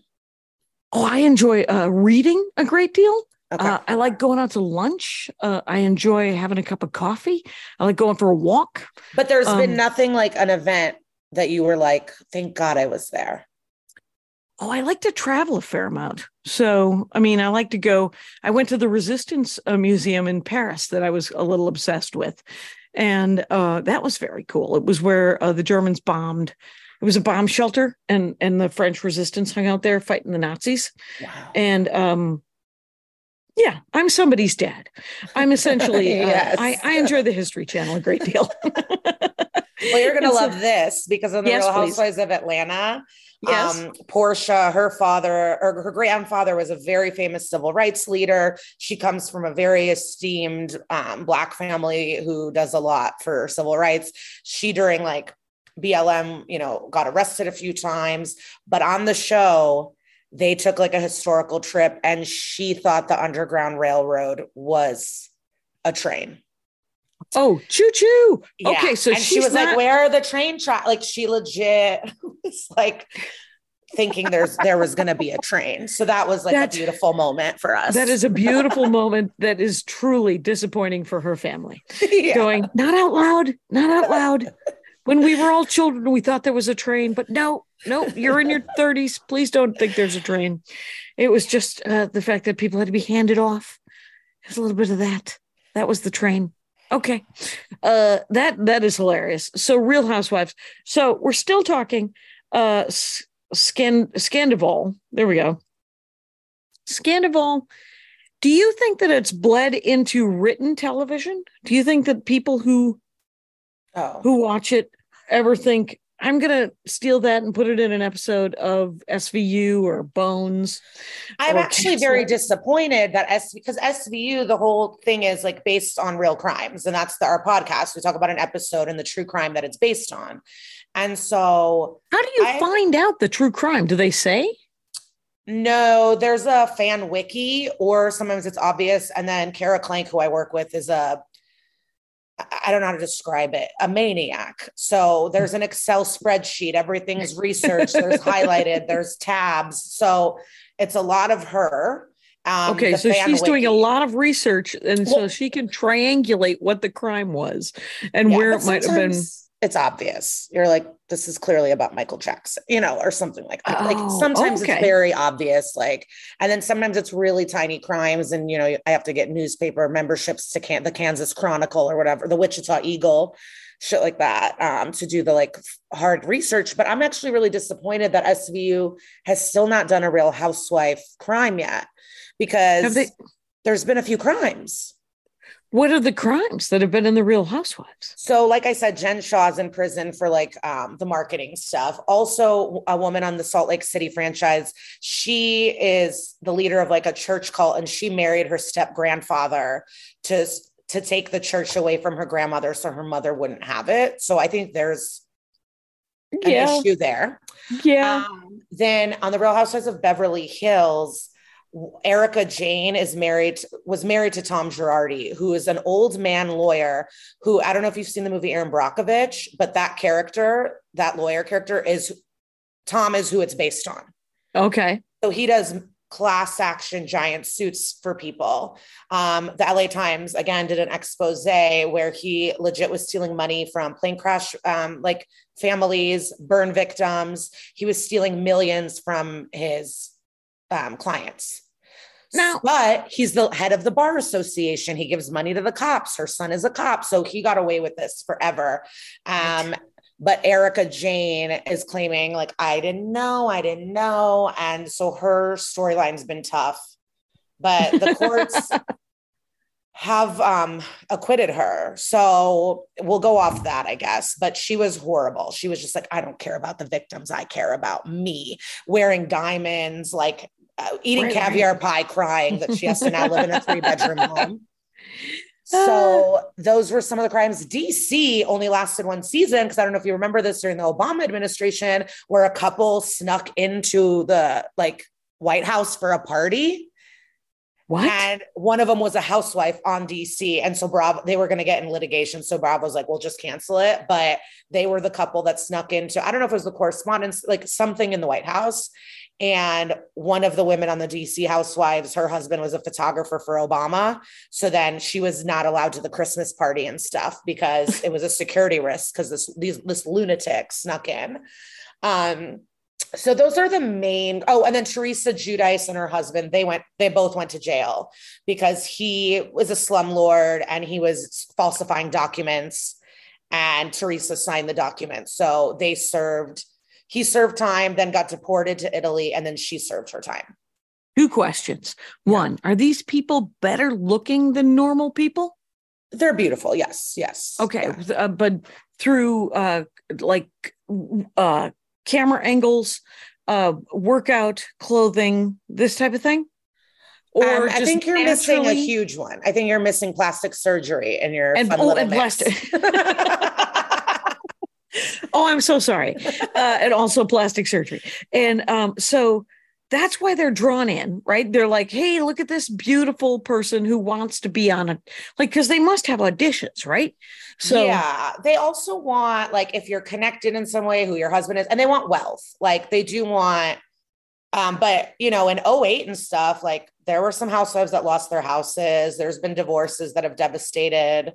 C: Oh, I enjoy uh, reading a great deal.
D: Okay.
C: Uh, I like going out to lunch. Uh, I enjoy having a cup of coffee. I like going for a walk.
D: but there's been
C: um,
D: nothing like an event that you were like, thank God I was there.
C: Oh, I like to travel a fair amount. So, I mean, I like to go. I went to the Resistance uh, Museum in Paris that I was a little obsessed with. And uh, that was very cool. It was where uh, the Germans bombed. It was a bomb shelter, and and the French resistance hung out there fighting the Nazis.
D: Wow.
C: And um, yeah, I'm somebody's dad. I'm essentially. uh,
D: Yes.
C: I, I enjoy the History Channel a great deal.
D: Well, you're gonna
C: And so-
D: love this because on the
C: Yes,
D: Real
C: please.
D: Housewives of Atlanta,
C: Yes.
D: um, Porsha, her father or her grandfather was a very famous civil rights leader. She comes from a very esteemed um, black family who does a lot for civil rights. She during like BLM, you know, got arrested a few times, but on the show, they took like a historical trip and she thought the Underground Railroad was a train.
C: oh, choo choo. Okay, so
D: she was like, "Where are the train track?" Like she legit was like thinking there's there was going to be a train. So that was like
C: That-
D: a beautiful moment for us.
C: That is a beautiful moment that is truly disappointing for her family.
D: Yeah.
C: Going, not out loud, not out loud. When we were all children, we thought there was a train, but no, no, you're in your 30s. Please don't think there's a train. It was just uh, the fact that people had to be handed off. There's a little bit of that. That was the train. Okay. Uh, that that is hilarious. So Real Housewives. So we're still talking uh Scan Scandoval. There we go. Scandoval. Do you think that it's bled into written television? Do you think that people who
D: Oh.
C: who watch it ever think I'm gonna steal that and put it in an episode of SVU or Bones.
D: I'm
C: or
D: actually very disappointed that S because SVU, the whole thing is like based on real crimes, and that's the, our podcast. We talk about an episode and the true crime that it's based on, and so
C: How do you
D: I-
C: find out the true crime? Do they say?
D: no, there's a fan wiki, or sometimes it's obvious. And then Kara Klenk, who I work with, is a I- I don't know how to describe it, a maniac. So there's an Excel spreadsheet, everything's researched, there's highlighted, there's tabs. So it's a lot of her. Um,
C: Okay, so
D: fan
C: she's doing a lot of research, and so she can triangulate what the crime was and
D: Yeah,
C: where it might have been.
D: It's obvious. You're like, this is clearly about Michael Jackson, you know, or something like that. like
C: Oh,
D: sometimes
C: okay.
D: it's very obvious, like, and then sometimes it's really tiny crimes, and you know, I have to get newspaper memberships to can- the Kansas Chronicle or whatever, the Wichita Eagle, shit like that, um, to do the like hard research. But I'm actually really disappointed that SVU has still not done a Real Housewife crime yet, because
C: they-
D: there's been a few crimes.
C: What are the crimes that have been in the Real Housewives?
D: So, like I said, Jen Shah's in prison for like um, the marketing stuff. Also, a woman on the Salt Lake City franchise. She is the leader of like a church cult, and she married her step grandfather to to take the church away from her grandmother, so her mother wouldn't have it. So, I think there's an
C: Yeah,
D: issue there.
C: yeah.
D: Um, then on the Real Housewives of Beverly Hills, Erika Jayne is married, was married to Tom Girardi, who is an old man lawyer who I don't know if you've seen the movie Erin Brockovich, but that character, that lawyer character is Tom is who it's based on.
C: okay.
D: So he does class action giant suits for people. Um, the LA Times again did an expose where he legit was stealing money from plane crash um, like families, burn victims. He was stealing millions from his um, clients.
C: Now-
D: but he's the head of the bar association. He gives money to the cops. Her son is a cop, so he got away with this forever. Um, but Erika Jayne is claiming like I didn't know, I didn't know, and so her storyline's been tough. But the courts have um acquitted her. So we'll go off that, I guess. But she was horrible. She was just like, I don't care about the victims. I care about me wearing diamonds, like uh, eating
C: Right,
D: caviar pie, crying that she has to now live in a three bedroom home. So those were some of the crimes. DC only lasted one season because I don't know if you remember this during the Obama administration, where a couple snuck into the like White House for a party.
C: What?
D: And one of them was a housewife on DC. And so Bravo, they were going to get in litigation. So Bravo's like, we'll just cancel it. But they were the couple that snuck into, I don't know if it was the correspondence, like something in the White House. And one of the women on the DC housewives, her husband was a photographer for Obama. So then she was not allowed to the Christmas party and stuff because it was a security risk because this, these, this lunatic snuck in. Um, so those are the main oh and then teresa Giudice and her husband they went they both went to jail because he was a slumlord and he was falsifying documents and teresa signed the documents so they served he served time then got deported to italy and then she served her time
C: Two questions. One, are these people better looking than normal people?
D: they're beautiful yes yes
C: Okay,
D: Yeah.
C: uh, but through uh like uh camera angles, uh workout, clothing, this type of thing?
D: Um,
C: Or
D: I think you're missing a huge one. I think you're missing plastic surgery in your
C: And-
D: fun
C: oh, and
D: mix.
C: Oh, I'm so sorry. Uh, and also plastic surgery. And um, so that's why they're drawn in, right? They're like, hey, look at this beautiful person who wants to be on a like because they must have auditions, right? So
D: yeah, they also want like if you're connected in some way, who your husband is, and they want wealth. Like they do want, um, but you know, in 08 and stuff, like there were some housewives that lost their houses. There's been divorces that have devastated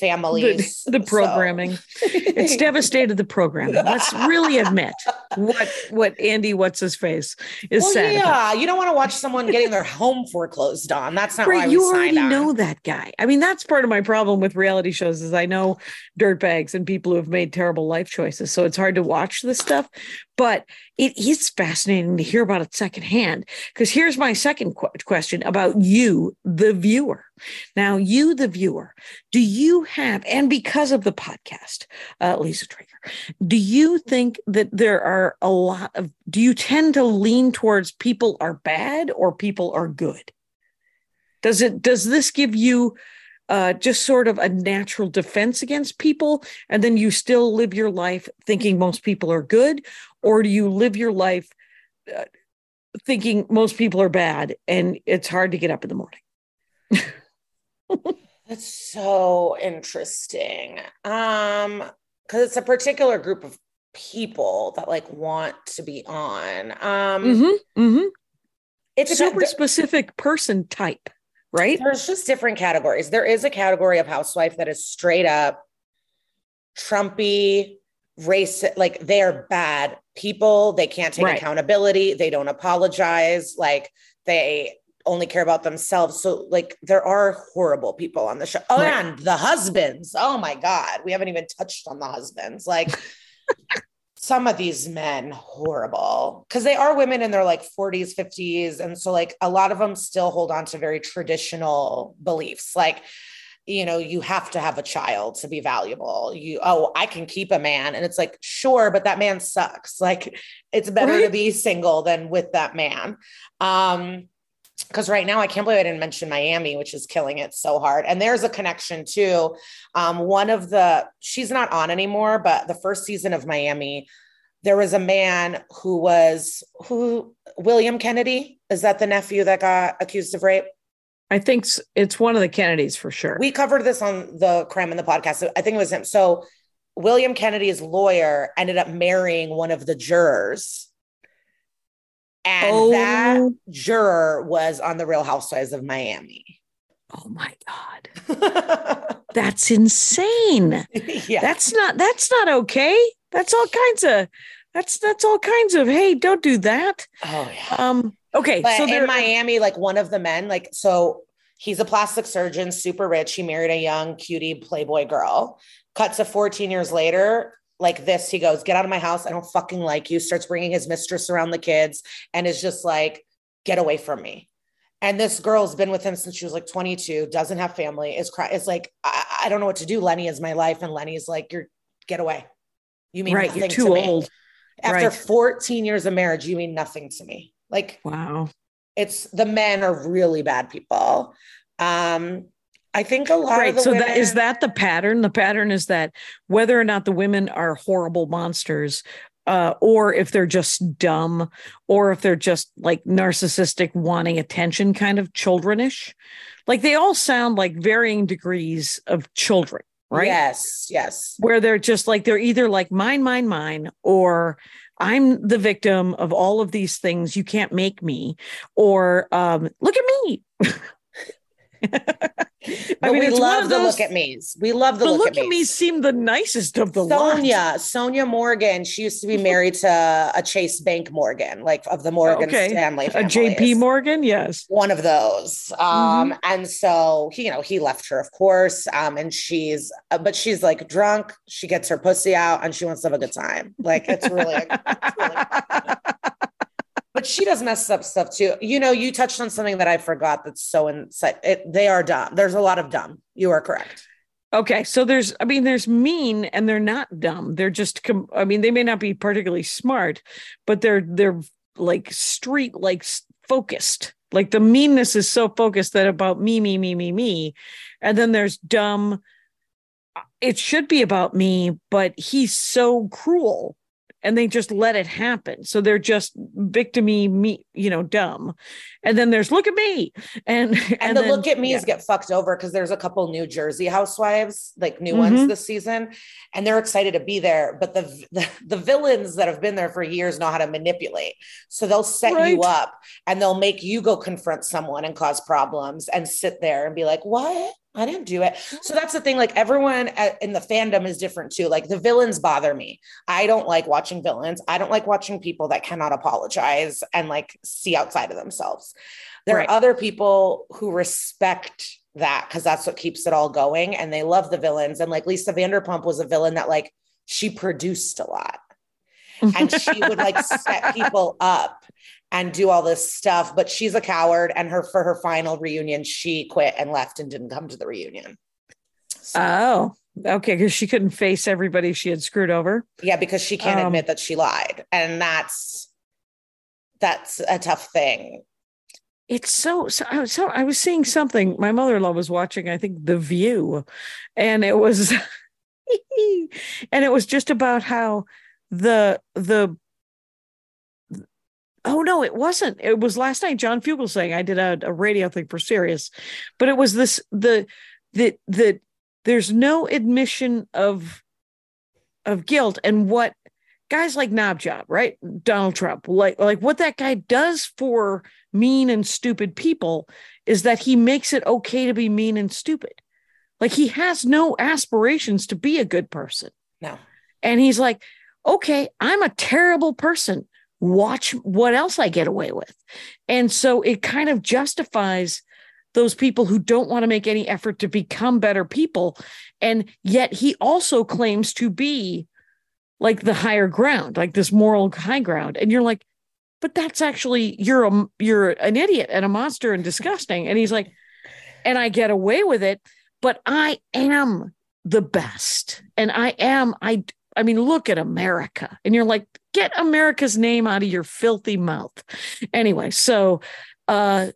D: families.
C: the
D: So-
C: programming. It's devastated the programming. Let's really admit what what Andy, what's his face, is
D: Well,
C: sad. about.
D: yeah, you don't want to watch someone getting their home foreclosed on. That's not
C: Right, you already
D: on.
C: know that guy. I mean, that's part of my problem with reality shows is I know dirtbags and people who have made terrible life choices. So it's hard to watch this stuff. But it is fascinating to hear about it secondhand. Because here's my second qu- question about you, the viewer. Now, you, the viewer, do you have, and because of the podcast, uh, Liza Treyger, Do you think that there are a lot of, do you tend to lean towards people are bad or people are good? Does it, does this give you uh, just sort of a natural defense against people and then you still live your life thinking most people are good? Or do you live your life uh, thinking most people are bad and it's hard to get up in the morning?
D: That's so interesting. Um, because it's a particular group of people that like want to be on. Um,
C: mm-hmm, mm-hmm.
D: it's
C: super specific person type, right?
D: There's just different categories. There is a category of housewife that is straight up Trumpy, racist, like they're bad people. They can't take
C: Right.
D: accountability. They don't apologize. Like they only care about themselves. So like there are horrible people on the show. Oh,
C: Right.
D: and the husbands. Oh my God. We haven't even touched on the husbands. Like some of these men horrible because they are women in their like 40s 50s and so like a lot of them still hold on to very traditional beliefs like you know you have to have a child to be valuable you oh i can keep a man and it's like sure but that man sucks like it's better to be single than with that man um because right now I can't believe I didn't mention Miami, which is killing it so hard. And there's a connection too. Um, one of the she's not on anymore, but the first season of Miami, there was a man who was who William Kennedy. Is that the nephew that got accused of rape?
C: I think it's one of the Kennedys for sure.
D: We covered this on the crime in the podcast. So I think it was him. So William Kennedy's lawyer ended up marrying one of the jurors. And
C: Oh.
D: that juror was on the Real Housewives of Miami.
C: oh my God. That's insane.
D: yeah.
C: That's not that's not okay. That's all kinds of that's that's all kinds of hey, don't do that.
D: oh yeah.
C: Um okay,
D: But
C: so
D: in Miami, like one of the men, like so he's a plastic surgeon, super rich. He married a young cutie playboy girl. Cuts to 14 years later, like this, he goes, Get out of my house. I don't fucking like you. Starts bringing his mistress around the kids and is just like, Get away from me. And this girl's been with him since she was like 22, doesn't have family, is cry is like, I, I don't know what to do. Lenny is my life. And Lenny's like, You're get away. You mean
C: right,
D: nothing
C: you're
D: to
C: too
D: me.
C: old.
D: After
C: Right.
D: 14 years of marriage, you mean nothing to me. Like
C: Wow.
D: it's the men are really bad people. Um, I think a lot
C: Right.
D: of the
C: So
D: women,
C: that is that the pattern? The pattern is that whether or not the women are horrible monsters, uh, or if they're just dumb, or if they're just like narcissistic, wanting attention, kind of childrenish. Like they all sound like varying degrees of children, right?
D: Yes, yes.
C: Where they're just like they're either like mine, mine, mine, or I'm the victim of all of these things. You can't make me, or um, look at me.
D: But we love the look at me's. We love the
C: the
D: look, at
C: me
D: me's.
C: seemed the nicest of the lot.
D: Sonja, Sonja Morgan. She used to be married to a Chase Bank Morgan, like of the Morgan
C: Okay.
D: Stanley
C: A. JP Morgan, yes.
D: one of those um
C: Mm-hmm.
D: and so he you know he left her of course um and she's uh, but she's like drunk she gets her pussy out and she wants to have a good time like it's really, it's really but she does mess up stuff too you know you touched on something that i forgot that's so inside it, they are dumb there's a lot of dumb you are correct
C: okay, so there's, I mean, there's mean and they're not dumb. They're just, com- I mean, they may not be particularly smart, but they're they're like street like focused. Like the meanness is so focused that about me, me, me, me, me, and then there's dumb. It should be about me, but he's so cruel. And they just let it happen. So they're just victimy, me, you know, dumb. And then there's look at me, and and,
D: and, the
C: then-
D: look at me's
C: yeah.
D: get fucked over because there's a couple New Jersey housewives, like new ones
C: Mhm.
D: this season, and they're excited to be there. But the, the the villains that have been there for years know how to manipulate. So they'll set you up and they'll make you go confront someone and cause problems and sit there and be like, "What? I didn't do it." So that's the thing. Like everyone at, in the fandom is different too. Like the villains bother me. I don't like watching villains. I don't like watching people that cannot apologize and like see outside of themselves. There
C: Right.
D: are other people who respect that because that's what keeps it all going and they love the villains. And like Lisa Vanderpump was a villain that like she produced a lot and she would like set people up and do all this stuff. But she's a coward. And her for her final reunion, she quit and left and didn't come to the reunion. So-
C: Oh, Okay, because she couldn't face everybody she had screwed over.
D: Yeah, because she can't
C: Um,
D: admit that she lied. And that's that's a tough thing.
C: It's so so I was so I was seeing something. My mother-in-law was watching, I think, The View, and it was and it was just about how the the oh no, it wasn't. It was last night. John Fugelsang I did a, a radio thing for Sirius, but it was this the the the there's no admission of of guilt and what guys like knob job right donald trump like like what that guy does for mean and stupid people is that he makes it okay to be mean and stupid like he has no aspirations to be a good person
D: No.
C: and he's like okay i'm a terrible person watch what else i get away with. And so it kind of justifies those people who don't want to make any effort to become better people. And yet he also claims to be like the higher ground like this moral high ground. And you're like but that's actually you're a you're an idiot and a monster and disgusting. And he's like and i get away with it but i am the best. And i am i i mean look at america. And you're like get america's name out of your filthy mouth anyway so uh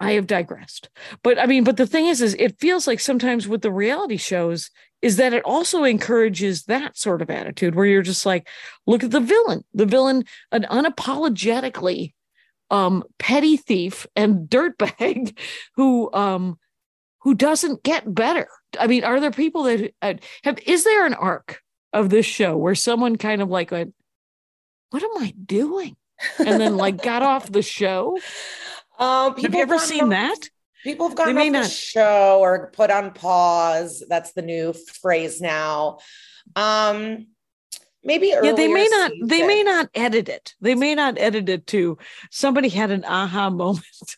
C: I have digressed. But I mean, but the thing is, is it feels like sometimes with the reality shows is that it also encourages that sort of attitude where you're just like, look at the villain, the villain, an unapologetically um, petty thief and dirtbag who um, who doesn't get better. I mean, are there people that uh, have? Is there an arc of this show where someone kind of like went, "What am I doing?" and then like got off the show?
D: Um,
C: Have you ever seen
D: off-
C: that?
D: People have
C: may
D: off the
C: not-
D: show or put on pause. That's the new phrase now. Um, maybe
C: yeah they may not they may not edit it they may not edit it to somebody had an aha moment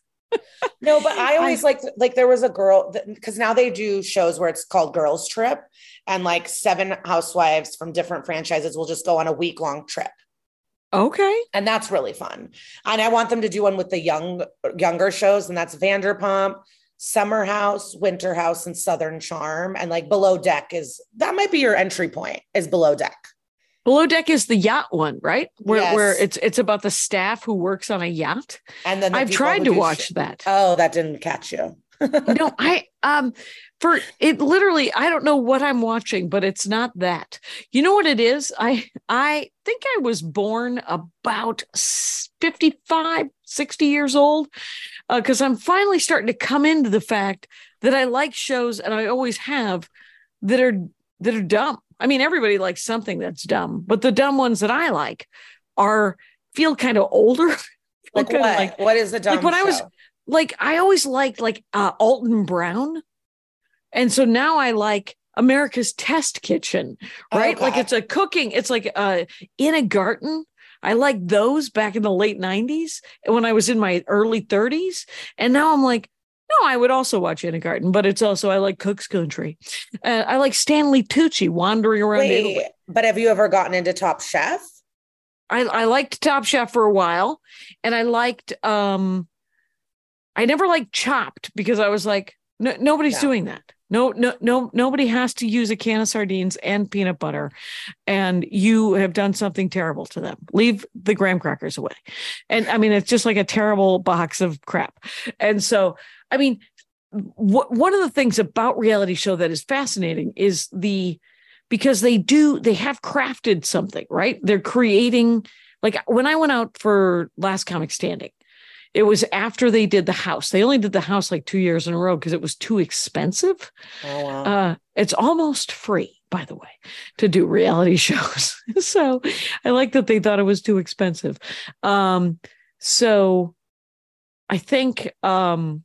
D: No, but I always like like there was a girl because now they do shows where it's called Girls Trip, and like seven housewives from different franchises will just go on a week long trip,
C: okay
D: and that's really fun. And I want them to do one with the young younger shows, and that's Vanderpump, Summer House, Winter House, and Southern Charm, and like Below Deck is that might be your entry point is Below Deck.
C: below deck is the yacht one right where where it's it's about the staff who works on a yacht
D: And then the
C: i've tried to watch
D: sh-
C: that
D: Oh, that didn't catch you.
C: no i um for it literally i don't know what i'm watching but it's not that. You know what it is? I i think i was born about s- 55 60 years old because i'm finally starting to come into the fact that i like shows and i always have that are that are dumb. I mean everybody likes something that's dumb but the dumb ones that i like are feel kind of older.
D: Like what?
C: like
D: what is the dumb like
C: when I was- like I always liked like uh, Alton Brown, and so now I like America's Test Kitchen, right? Like it's a cooking. It's like uh, in a garden. I like those back in the late '90s when I was in my early 30s, and now I'm like. No, I would also watch In a Garden, but it's also I like Cook's Country. Uh, I like Stanley Tucci wandering around Italy.
D: But have you ever gotten into Top Chef?
C: I, I liked Top Chef for a while, and I liked um, I never liked Chopped because I was like, no, nobody's
D: No.
C: doing that. No, no, no, nobody has to use a can of sardines and peanut butter, and you have done something terrible to them. Leave the graham crackers away, and I mean it's just like a terrible box of crap. And so, I mean, wh- one of the things about reality show that is fascinating is the because they do they have crafted something right they're creating like when i went out for last comic standing it was after they did the house. They only did the house like two years in a row because it was too expensive.
D: Oh wow.
C: uh it's almost free by the way to do reality shows. So i like that they thought it was too expensive. Um so i think um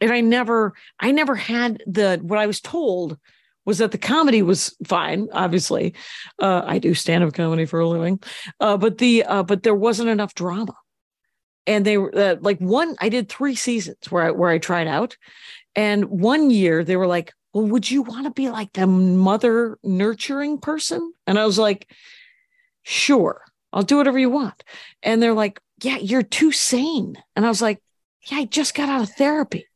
C: and i never i never had the what i was told was that the comedy was fine obviously. Uh i do stand-up comedy for a living. Uh but the uh but there wasn't enough drama and they were uh, like one i did three seasons where i where i tried out. And one year they were like well would you want to be like the mother nurturing person? And i was like sure i'll do whatever you want. And they're like yeah you're too sane. And i was like yeah, I just got out of therapy.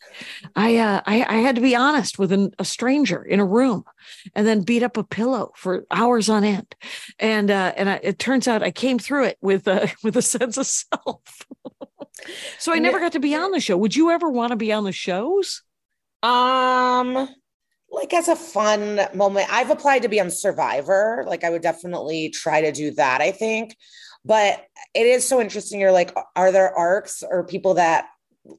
C: I uh, I, I had to be honest with an, a stranger in a room, and then beat up a pillow for hours on end, and uh, and I, it turns out I came through it with a with a sense of self. so I never got to be on the show. Would you ever want to be on the shows?
D: Um, like as a fun moment, I've applied to be on Survivor. Like I would definitely try to do that. I think, but it is so interesting. You're like, are there arcs or people that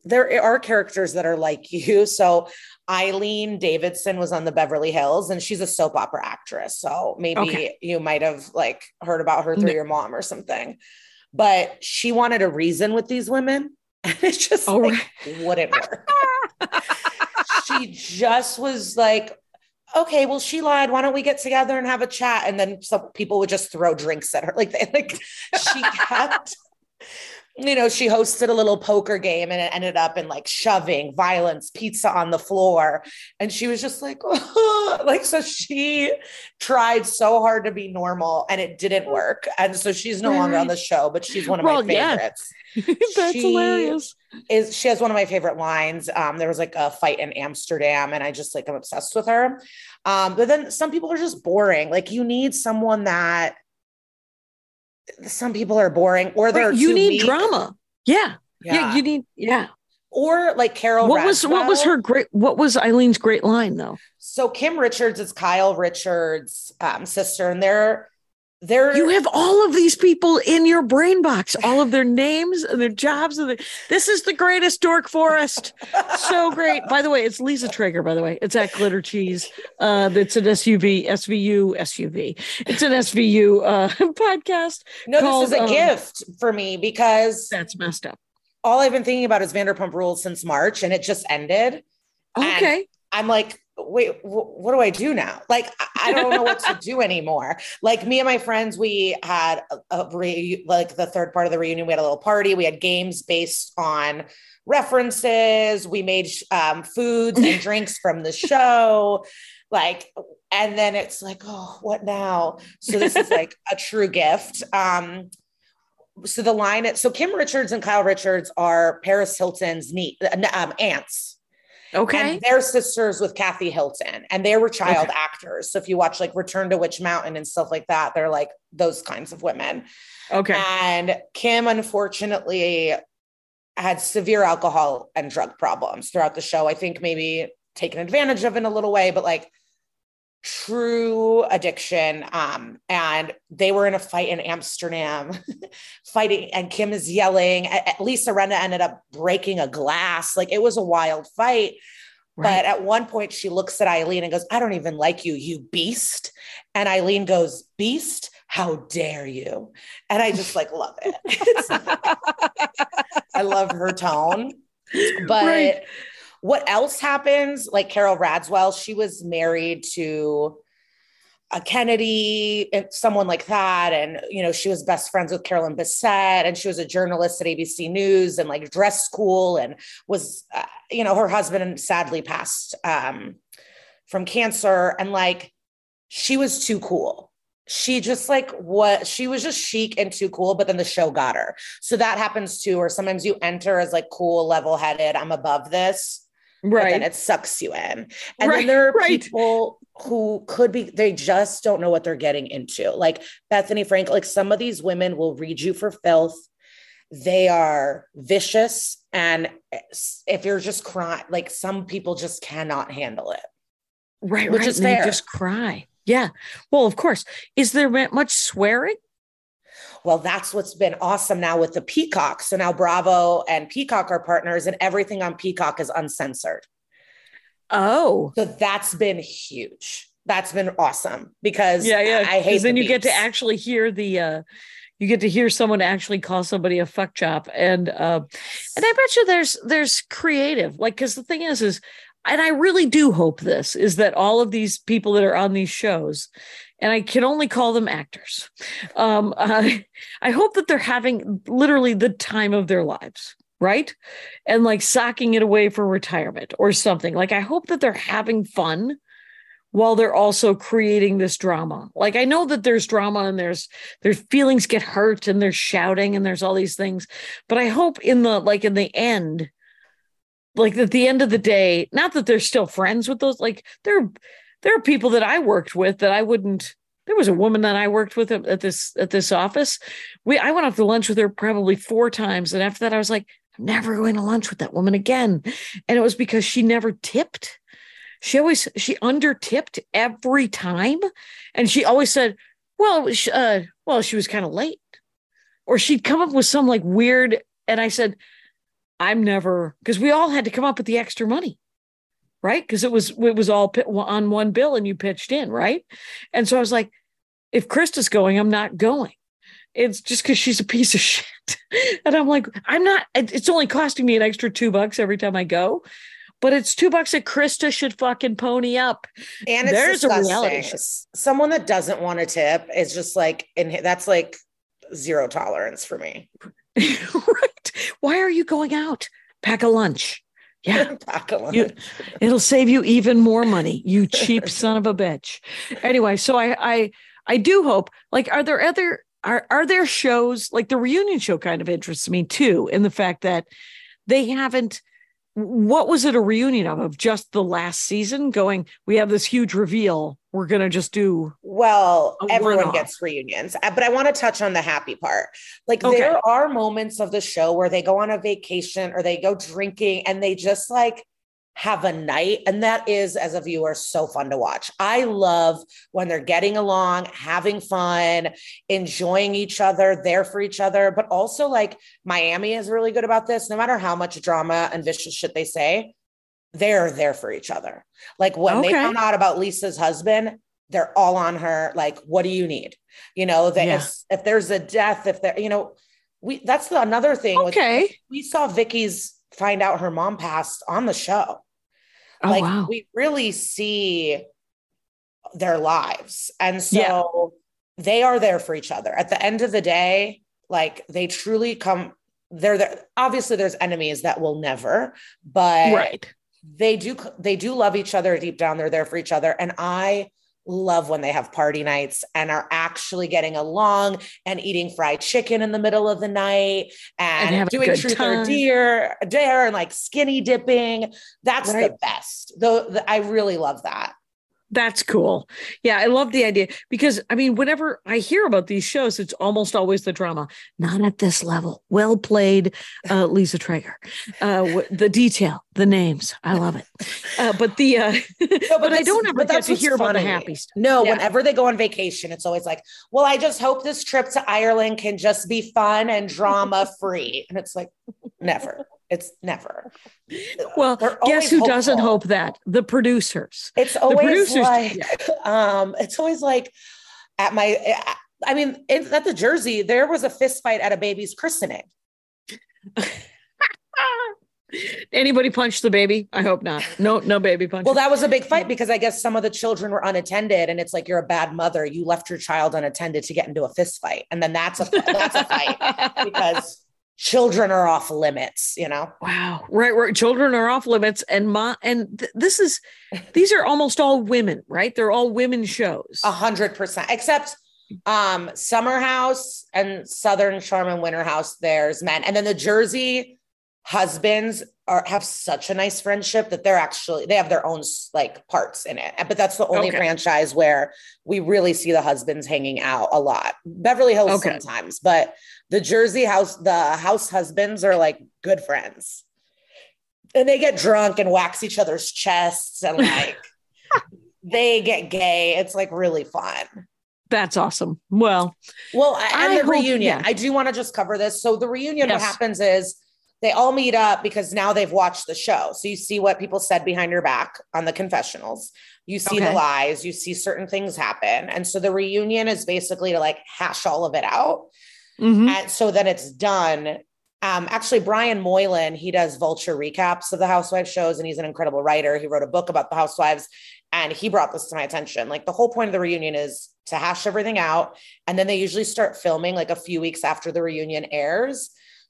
D: there are characters that are like you. So Eileen Davidson was on the Beverly Hills and she's a soap opera actress. So maybe
C: Okay.
D: you might have like heard about her through your mom or something. But she wanted a reason with these women. And it just
C: Oh,
D: like, wouldn't work. she just was like, okay, well, she lied. Why don't we get together and have a chat? And then some people would just throw drinks at her. Like they like she kept, you know, she hosted a little poker game and it ended up in like shoving, violence, pizza on the floor. And she was just like, like, so she tried so hard to be normal and it didn't work. And so she's no longer on the show, but she's one of
C: Well,
D: my
C: yeah.
D: favorites
C: That's
D: She-
C: hilarious.
D: is she has one of my favorite lines. Um, there was like a fight in Amsterdam, and I just like I'm obsessed with her. Um, but then some people are just boring. Like you need someone that some people are boring, or they're
C: Right, you need drama. Yeah.
D: Yeah.
C: yeah. you need yeah.
D: or like Carol.
C: what was what was her great what was Eileen's great line though?
D: So Kim Richards is Kyle Richards' um, sister, and they're they're
C: You have all of these people in your brain box, all of their names and their jobs. And their, this is the greatest dork forest. So great. By the way, it's Liza Treyger, by the way. It's at Glitter Cheese. Uh, it's an SUV, SVU, SUV. It's an SVU uh, podcast.
D: no.
C: called,
D: This is a
C: um,
D: gift for me because
C: That's messed up.
D: all I've been thinking about is Vanderpump Rules since March, and it just ended. And
C: Okay.
D: I'm like, wait, wh- what do I do now? Like, I- don't know what to do anymore. Like me and my friends, we had a, a re- like the third part of the reunion. We had a little party. We had games based on references. We made um, foods and drinks from the show. Like, and then it's like, oh, what now? So this is like a true gift. Um, so the line, is so Kim Richards and Kyle Richards are Paris Hilton's nie- um, aunts.
C: Okay.
D: And they're sisters with Kathy Hilton, and they were child actors. So if you watch like Return to Witch Mountain and stuff like that, they're like those kinds of women.
C: Okay.
D: And Kim, unfortunately, had severe alcohol and drug problems throughout the show. I think maybe taken advantage of in a little way, but like true addiction. Um, and they were in a fight in Amsterdam, fighting, and Kim is yelling. At, at Lisa Rinna ended up breaking a glass. Like it was a wild fight. But at one point, she looks at Eileen and goes, I don't even like you, you beast. And Eileen goes, Beast, how dare you? And I just like love it. I love her tone. But
C: Right.
D: What else happens? Like Carole Radziwill, she was married to a Kennedy someone like that. And, you know, she was best friends with Carolyn Bessette and she was a journalist at ABC News and like dress school and was, uh, you know, her husband sadly passed um, from cancer. And like, she was too cool. She just like what she was just chic and too cool, but then the show got her. So that happens too, or sometimes you enter as like cool, level headed, I'm above this
C: right.
D: it sucks you in. And
C: Right,
D: then there are
C: right.
D: people who could be, they just don't know what they're getting into. Like Bethenny Frank, like some of these women will read you for filth. They are vicious. And if you're just crying, like some people just cannot handle it.
C: Right.
D: which
C: right.
D: is
C: they
D: fair.
C: just cry. Yeah. Well, of course. Is there much swearing?
D: Well, that's what's been awesome now with the Peacock. So now Bravo and Peacock are partners, and everything on Peacock is uncensored.
C: Oh.
D: So that's been huge. That's been awesome because
C: Yeah, yeah.
D: I hate.
C: then
D: the
C: you get to actually hear the uh you get to hear someone actually call somebody a fuck chop. And uh and I bet you there's there's creative. Like, because the thing is, is and I really do hope this is that all of these people that are on these shows, and I can only call them actors. Um, I, hope that they're having literally the time of their lives, right? And like socking it away for retirement or something. Like, I hope that they're having fun while they're also creating this drama. Like I know that there's drama and there's there's feelings get hurt and there's shouting and there's all these things, but I hope in the like in the end like at the end of the day, not that they're still friends with those, like there, there are people that I worked with that I wouldn't. There was a woman that I worked with at this at this office. We I went out to lunch with her probably four times, and after that, I was like, I'm never going to lunch with that woman again. And it was because she never tipped. She always she under tipped every time, and she always said, "Well, uh, well, she was kind of late," or she'd come up with some like weird. And I said, I'm never because we all had to come up with the extra money, right? Because it was it was all on one bill and you pitched in, right? And so I was like, if Krista's going, I'm not going. It's just because she's a piece of shit. and I'm like, I'm not. It's only costing me an extra two bucks every time I go, but it's two bucks that Krista should fucking pony up.
D: And there's a reality. Someone that doesn't want to tip is just like, and that's like zero tolerance for me.
C: right. Why are you going out? Pack a lunch. Yeah.
D: Pack a lunch.
C: You, it'll save you even more money, you cheap son of a bitch. Anyway, so I I I do hope like are there other are are there shows like the reunion show kind of interests me too in the fact that they haven't what was it a reunion of of just the last season going we have this huge reveal. We're going to just do
D: well everyone gets reunions uh, but i want to touch on the happy part. Like okay. there are moments of the show where they go on a vacation or they go drinking and they just like have a night. And that is, as a viewer, so fun to watch. I love when they're getting along, having fun, enjoying each other, there for each other. But also, like, Miami is really good about this. No matter how much drama and vicious shit they say, they're there for each other. Like, when okay. they found out about Lisa's husband, they're all on her. Like, what do you need? You know, that yeah. if, if there's a death, if there, you know, we that's the another thing.
C: Okay.
D: With, we saw Vicky's find out her mom passed on the show.
C: Oh,
D: like
C: wow.
D: we really see their lives. And so yeah. they are there for each other. At the end of the day, like they truly come they're there. Obviously there's enemies that will never, but
C: right.
D: they do they do love each other deep down. They're there for each other. And I love when they have party nights and are actually getting along and eating fried chicken in the middle of the night and, and doing truth time. or dare, dare and like skinny dipping. That's right. the best. Though I really love that.
C: That's cool. Yeah, I love the idea because I mean, whenever I hear about these shows, it's almost always the drama. Not at this level. Well played, uh, Liza Treyger. Uh, the detail, the names, I love it. Uh, but the uh, no, but, but I don't ever get to hear about the happy stuff.
D: No, yeah. whenever they go on vacation, it's always like, well, I just hope this trip to Ireland can just be fun and drama free, and it's like, never. It's never.
C: Well, guess who hopeful. doesn't hope that? The producers.
D: It's always producers, like, um, it's always like at my, I mean, in, at the Jersey, there was a fist fight at a baby's christening.
C: Anybody punch the baby? I hope not. No, no baby punch.
D: Well, that was a big fight because I guess some of the children were unattended, and it's like you're a bad mother. You left your child unattended to get into a fist fight, and then that's a that's a fight because children are off limits you know?
C: Wow. Right right. Children are off limits and my and th- this is these are almost all women right? They're all women shows.
D: A hundred percent. Except um summer house and southern charm and winter house there's men. And then the jersey husbands are have such a nice friendship that they're actually they have their own like parts in it but that's the only okay. franchise where we really see the husbands hanging out a lot beverly hills okay. sometimes but the jersey house the house husbands are like good friends and they get drunk and wax each other's chests and like they get gay it's like really fun
C: that's awesome well
D: well and I the hope, reunion yeah. i do want to just cover this so the reunion yes. what happens is they all meet up because now they've watched the show. So you see what people said behind your back on the confessionals. You see okay. the lies, you see certain things happen. And so the reunion is basically to like hash all of it out. Mm-hmm. And so then it's done. Um, actually, Brian Moylan, he does vulture recaps of the housewives shows, and he's an incredible writer. He wrote a book about the housewives, and he brought this to my attention. Like the whole point of the reunion is to hash everything out. And then they usually start filming like a few weeks after the reunion airs.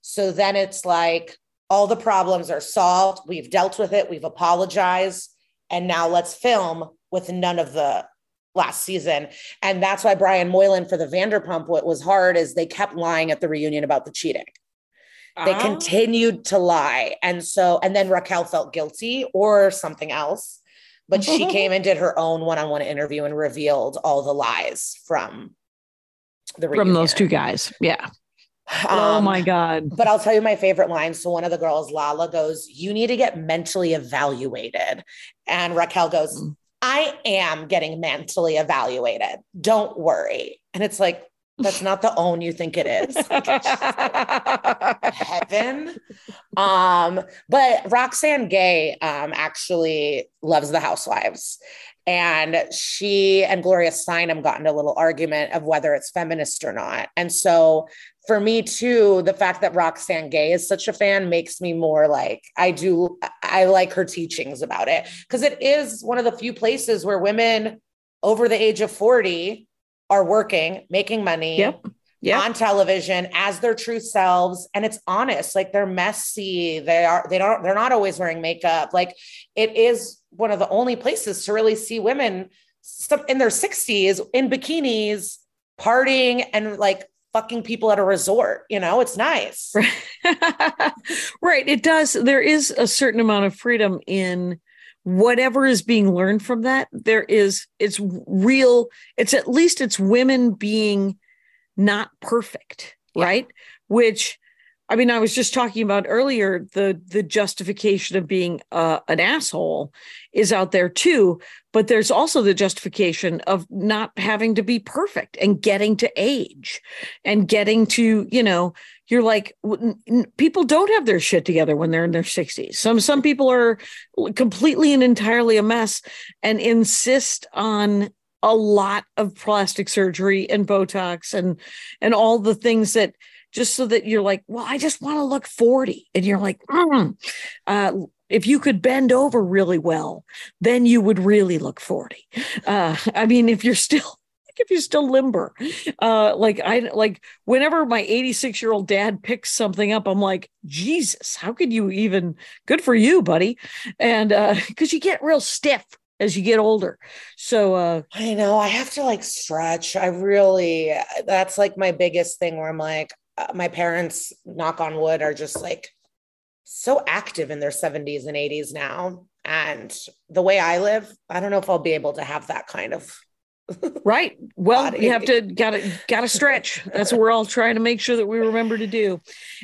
D: So then it's like all the problems are solved. We've dealt with it. We've apologized. And now let's film with none of the last season. And that's why Brian Moylan for the Vanderpump, what was hard is they kept lying at the reunion about the cheating. They
C: Ah.
D: continued to lie. And so, and then Raquel felt guilty or something else. But she came and did her own one on one interview and revealed all the lies from the
C: from those two guys. Yeah. oh
D: Um,
C: my God.
D: But I'll tell you my favorite line. So one of the girls, Lala, goes, You need to get mentally evaluated. And Raquel goes,
C: Mm.
D: I am getting mentally evaluated. Don't worry. And it's like, that's not the own you think it is. Heaven. Um, but Roxane Gay um actually loves the housewives. And she and Gloria Steinem got into a little argument of whether it's feminist or not. And so for me too, the fact that Roxane Gay is such a fan makes me more like I do. I like her teachings about it because it is one of the few places where women over the age of 40 are working, making money
C: Yep. Yep.
D: on television as their true selves. And it's honest, like they're messy. They are, they don't, they're not always wearing makeup. Like it is one of the only places to really see women in their 60s in bikinis partying and like fucking people at a resort. You know, it's nice.
C: right. It does. There is a certain amount of freedom in whatever is being learned from that. There is, it's real, it's at least it's women being not perfect,
D: Yeah.
C: right? Which, I mean, I was just talking about earlier. The the justification of being uh, an asshole is out there too, but there's also the justification of not having to be perfect and getting to age, and getting to you know you're like people don't have their shit together when they're in their 60s some some people are completely and entirely a mess and insist on a lot of plastic surgery and botox and and all the things that just so that you're like well i just want to look 40 and you're like mm. uh, if you could bend over really well then you would really look 40 uh, i mean if you're still if you're still limber uh like i like whenever my 86 year old dad picks something up i'm like jesus how could you even good for you buddy and uh because you get real stiff as you get older so uh
D: I know I have to like stretch. I really, that's like my biggest thing where I'm like, uh, my parents, knock on wood, are just like so active in their 70s and 80s now. And the way I live, I don't know if I'll be able to have that kind of.
C: right well
D: Body.
C: you have to gotta gotta stretch that's what we're all trying to make sure that we remember to do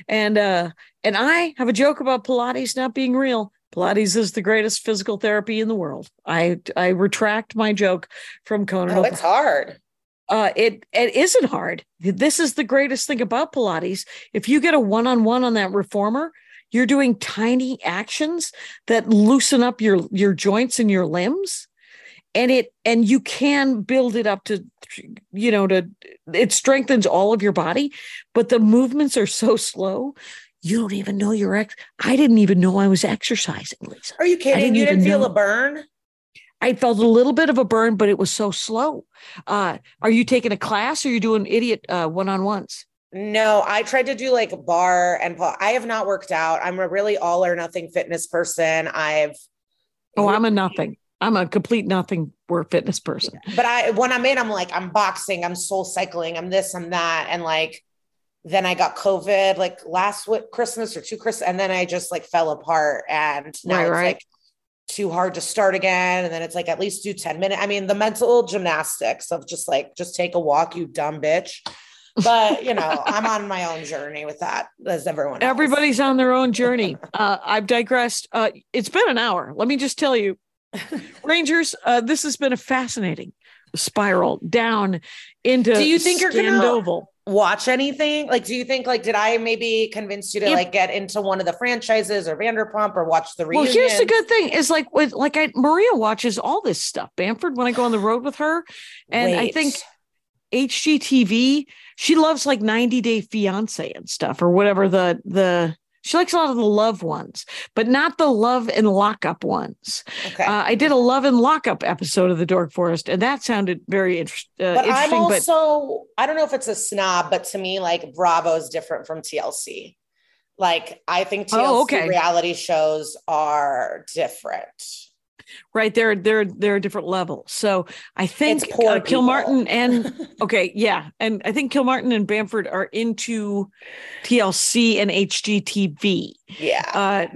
C: and uh and i have a joke about pilates not being real pilates is the greatest physical therapy in the world i i retract my joke from conan
D: Oh, it's hard.
C: Uh, it it isn't hard. This is the greatest thing about Pilates. If you get a one on one on that reformer, you're doing tiny actions that loosen up your your joints and your limbs, and it and you can build it up to, you know, to it strengthens all of your body, but the movements are so slow. You don't even know you're ex. I didn't even know I was exercising, Liza.
D: Are you kidding?
C: didn't
D: you didn't feel
C: know.
D: a burn?
C: I felt a little bit of a burn, but it was so slow. Uh, are you taking a class or are you doing idiot uh, one-on-ones?
D: No, I tried to do like barre and I have not worked out. I'm a really all or nothing fitness person. I've
C: Oh, I'm a nothing. I'm a complete nothing word fitness person.
D: but I when I'm in, I'm like, I'm boxing, I'm soul cycling, I'm this, I'm that. And like then I got COVID like last Christmas or two Christmas, and then I just like fell apart. And now
C: Right,
D: it's
C: right.
D: like too hard to start again. And then it's like at least do 10 minutes. I mean, the mental gymnastics of just like just take a walk, you dumb bitch. But you know, I'm on my own journey with that, as everyone else.
C: Everybody's on their own journey. Uh, I've digressed. Uh, it's been an hour. Let me just tell you, Rangers, uh, this has been a fascinating spiral down into
D: Do you think you're gonna-. Watch anything? Like, do you think like did I maybe convince you to
C: If-
D: like get into one of the franchises or Vanderpump or watch the reunion?
C: Well, here's the good thing is like with like I Maria watches all this stuff. Bamford when I go on the road with her, and I think HGTV, she loves like 90 Day Fiance and stuff or whatever the the she likes a lot of the love ones, but not the love and lockup ones.
D: okay.
C: Uh, I did a love and lockup episode of the Dork Forest, and that sounded very interest, uh,
D: but I'm
C: interesting. But
D: also I don't know if it's a snob, but to me, like Bravo is different from TLC. Like I think TLC
C: Oh, okay.
D: reality shows are different.
C: Right? There there there are different levels. So i think uh, kilmartin and okay yeah. And i think kilmartin and bamford are into tlc and hgtv
D: yeah.
C: uh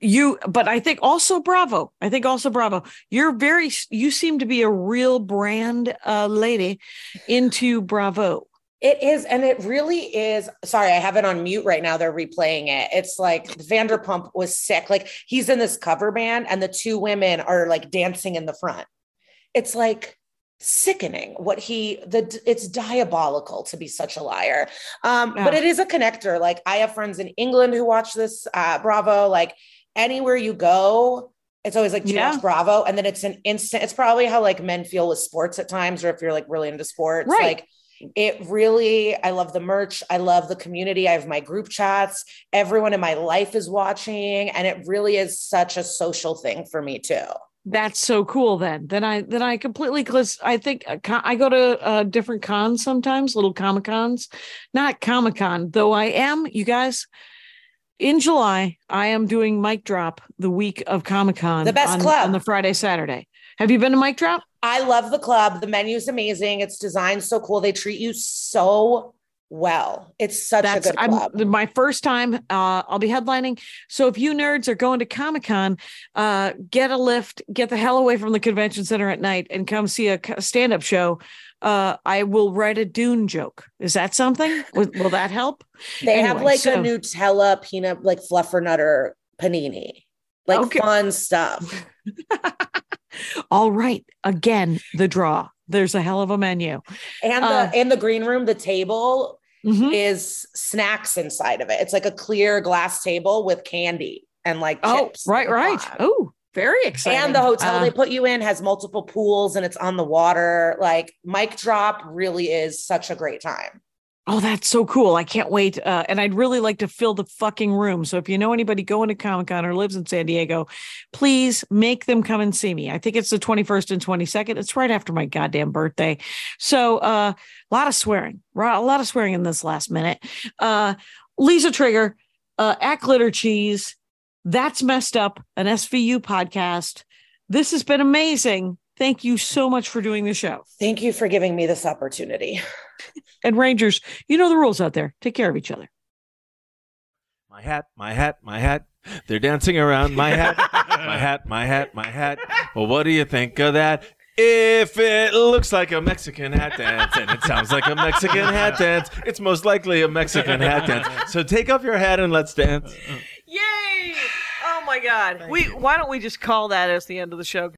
C: you but i think also bravo. I think also bravo. You're very you seem to be a real brand uh lady into bravo
D: It is, and it really is. Sorry, I have it on mute right now. They're replaying it. It's like Vanderpump was sick. Like he's in this cover band, and the two women are like dancing in the front. It's like sickening what he the it's diabolical to be such a liar um but it is a connector like i have friends in england who watch this uh bravo like anywhere you go it's always like
C: Yeah.
D: watch bravo and then it's an instant it's probably how like men feel with sports at times or if you're like really into sports
C: Right.
D: like it really i love the merch i love the community i have my group chats everyone in my life is watching and it really is such a social thing for me too
C: That's so cool. Then, then I then I completely because I think uh, I go to uh, different cons sometimes, little comic cons, not Comic Con though. I am you guys. In July, I am doing Mic Drop the week of Comic Con.
D: The best
C: on,
D: club.
C: on the Friday Saturday. Have you been to Mic Drop?
D: I love the club. The menu is amazing. It's designed so cool. They treat you so well. It's such
C: That's
D: a good
C: I'm
D: club.
C: my first time. Uh, I'll be headlining. So if you nerds are going to Comic Con, uh, get a lift, get the hell away from the convention center at night, and come see a stand up show. Uh, I will write a Dune joke. Is that something? will, will that help?
D: they have like
C: so-
D: a Nutella peanut, like fluffernutter panini, like
C: Okay.
D: fun stuff.
C: All right. Again, the draw. There's a hell of a menu.
D: And
C: Uh,
D: the in the green room, the table
C: Mhm.
D: is snacks inside of it. It's like a clear glass table with candy and like
C: Oh,
D: chips.
C: right, right. Oh, very exciting.
D: And the hotel
C: Uh,
D: they put you in has multiple pools and it's on the water. Like Mic Drop really is such a great time.
C: Oh, that's so cool. I can't wait. Uh, and I'd really like to fill the fucking room. So if you know anybody going to Comic Con or lives in San Diego, please make them come and see me. I think it's the 21st and 22nd. It's right after my goddamn birthday. So uh, a lot of swearing. A lot of swearing in this last minute. Uh, Liza Treyger, uh, at Glitter Cheese, That's Messed Up, an SVU podcast. This has been amazing. Thank you so much for doing the show.
D: Thank you for giving me this opportunity.
C: And Rangers, you know the rules out there. Take care of each other.
E: My hat, my hat, my hat. They're dancing around my hat, my hat, my hat, my hat. Well, what do you think of that? If it looks like a Mexican hat dance and it sounds like a Mexican hat dance, it's most likely a Mexican hat dance. So take off your hat and let's dance.
F: Yay! Oh my God. we why don't we just call that as the end of the show?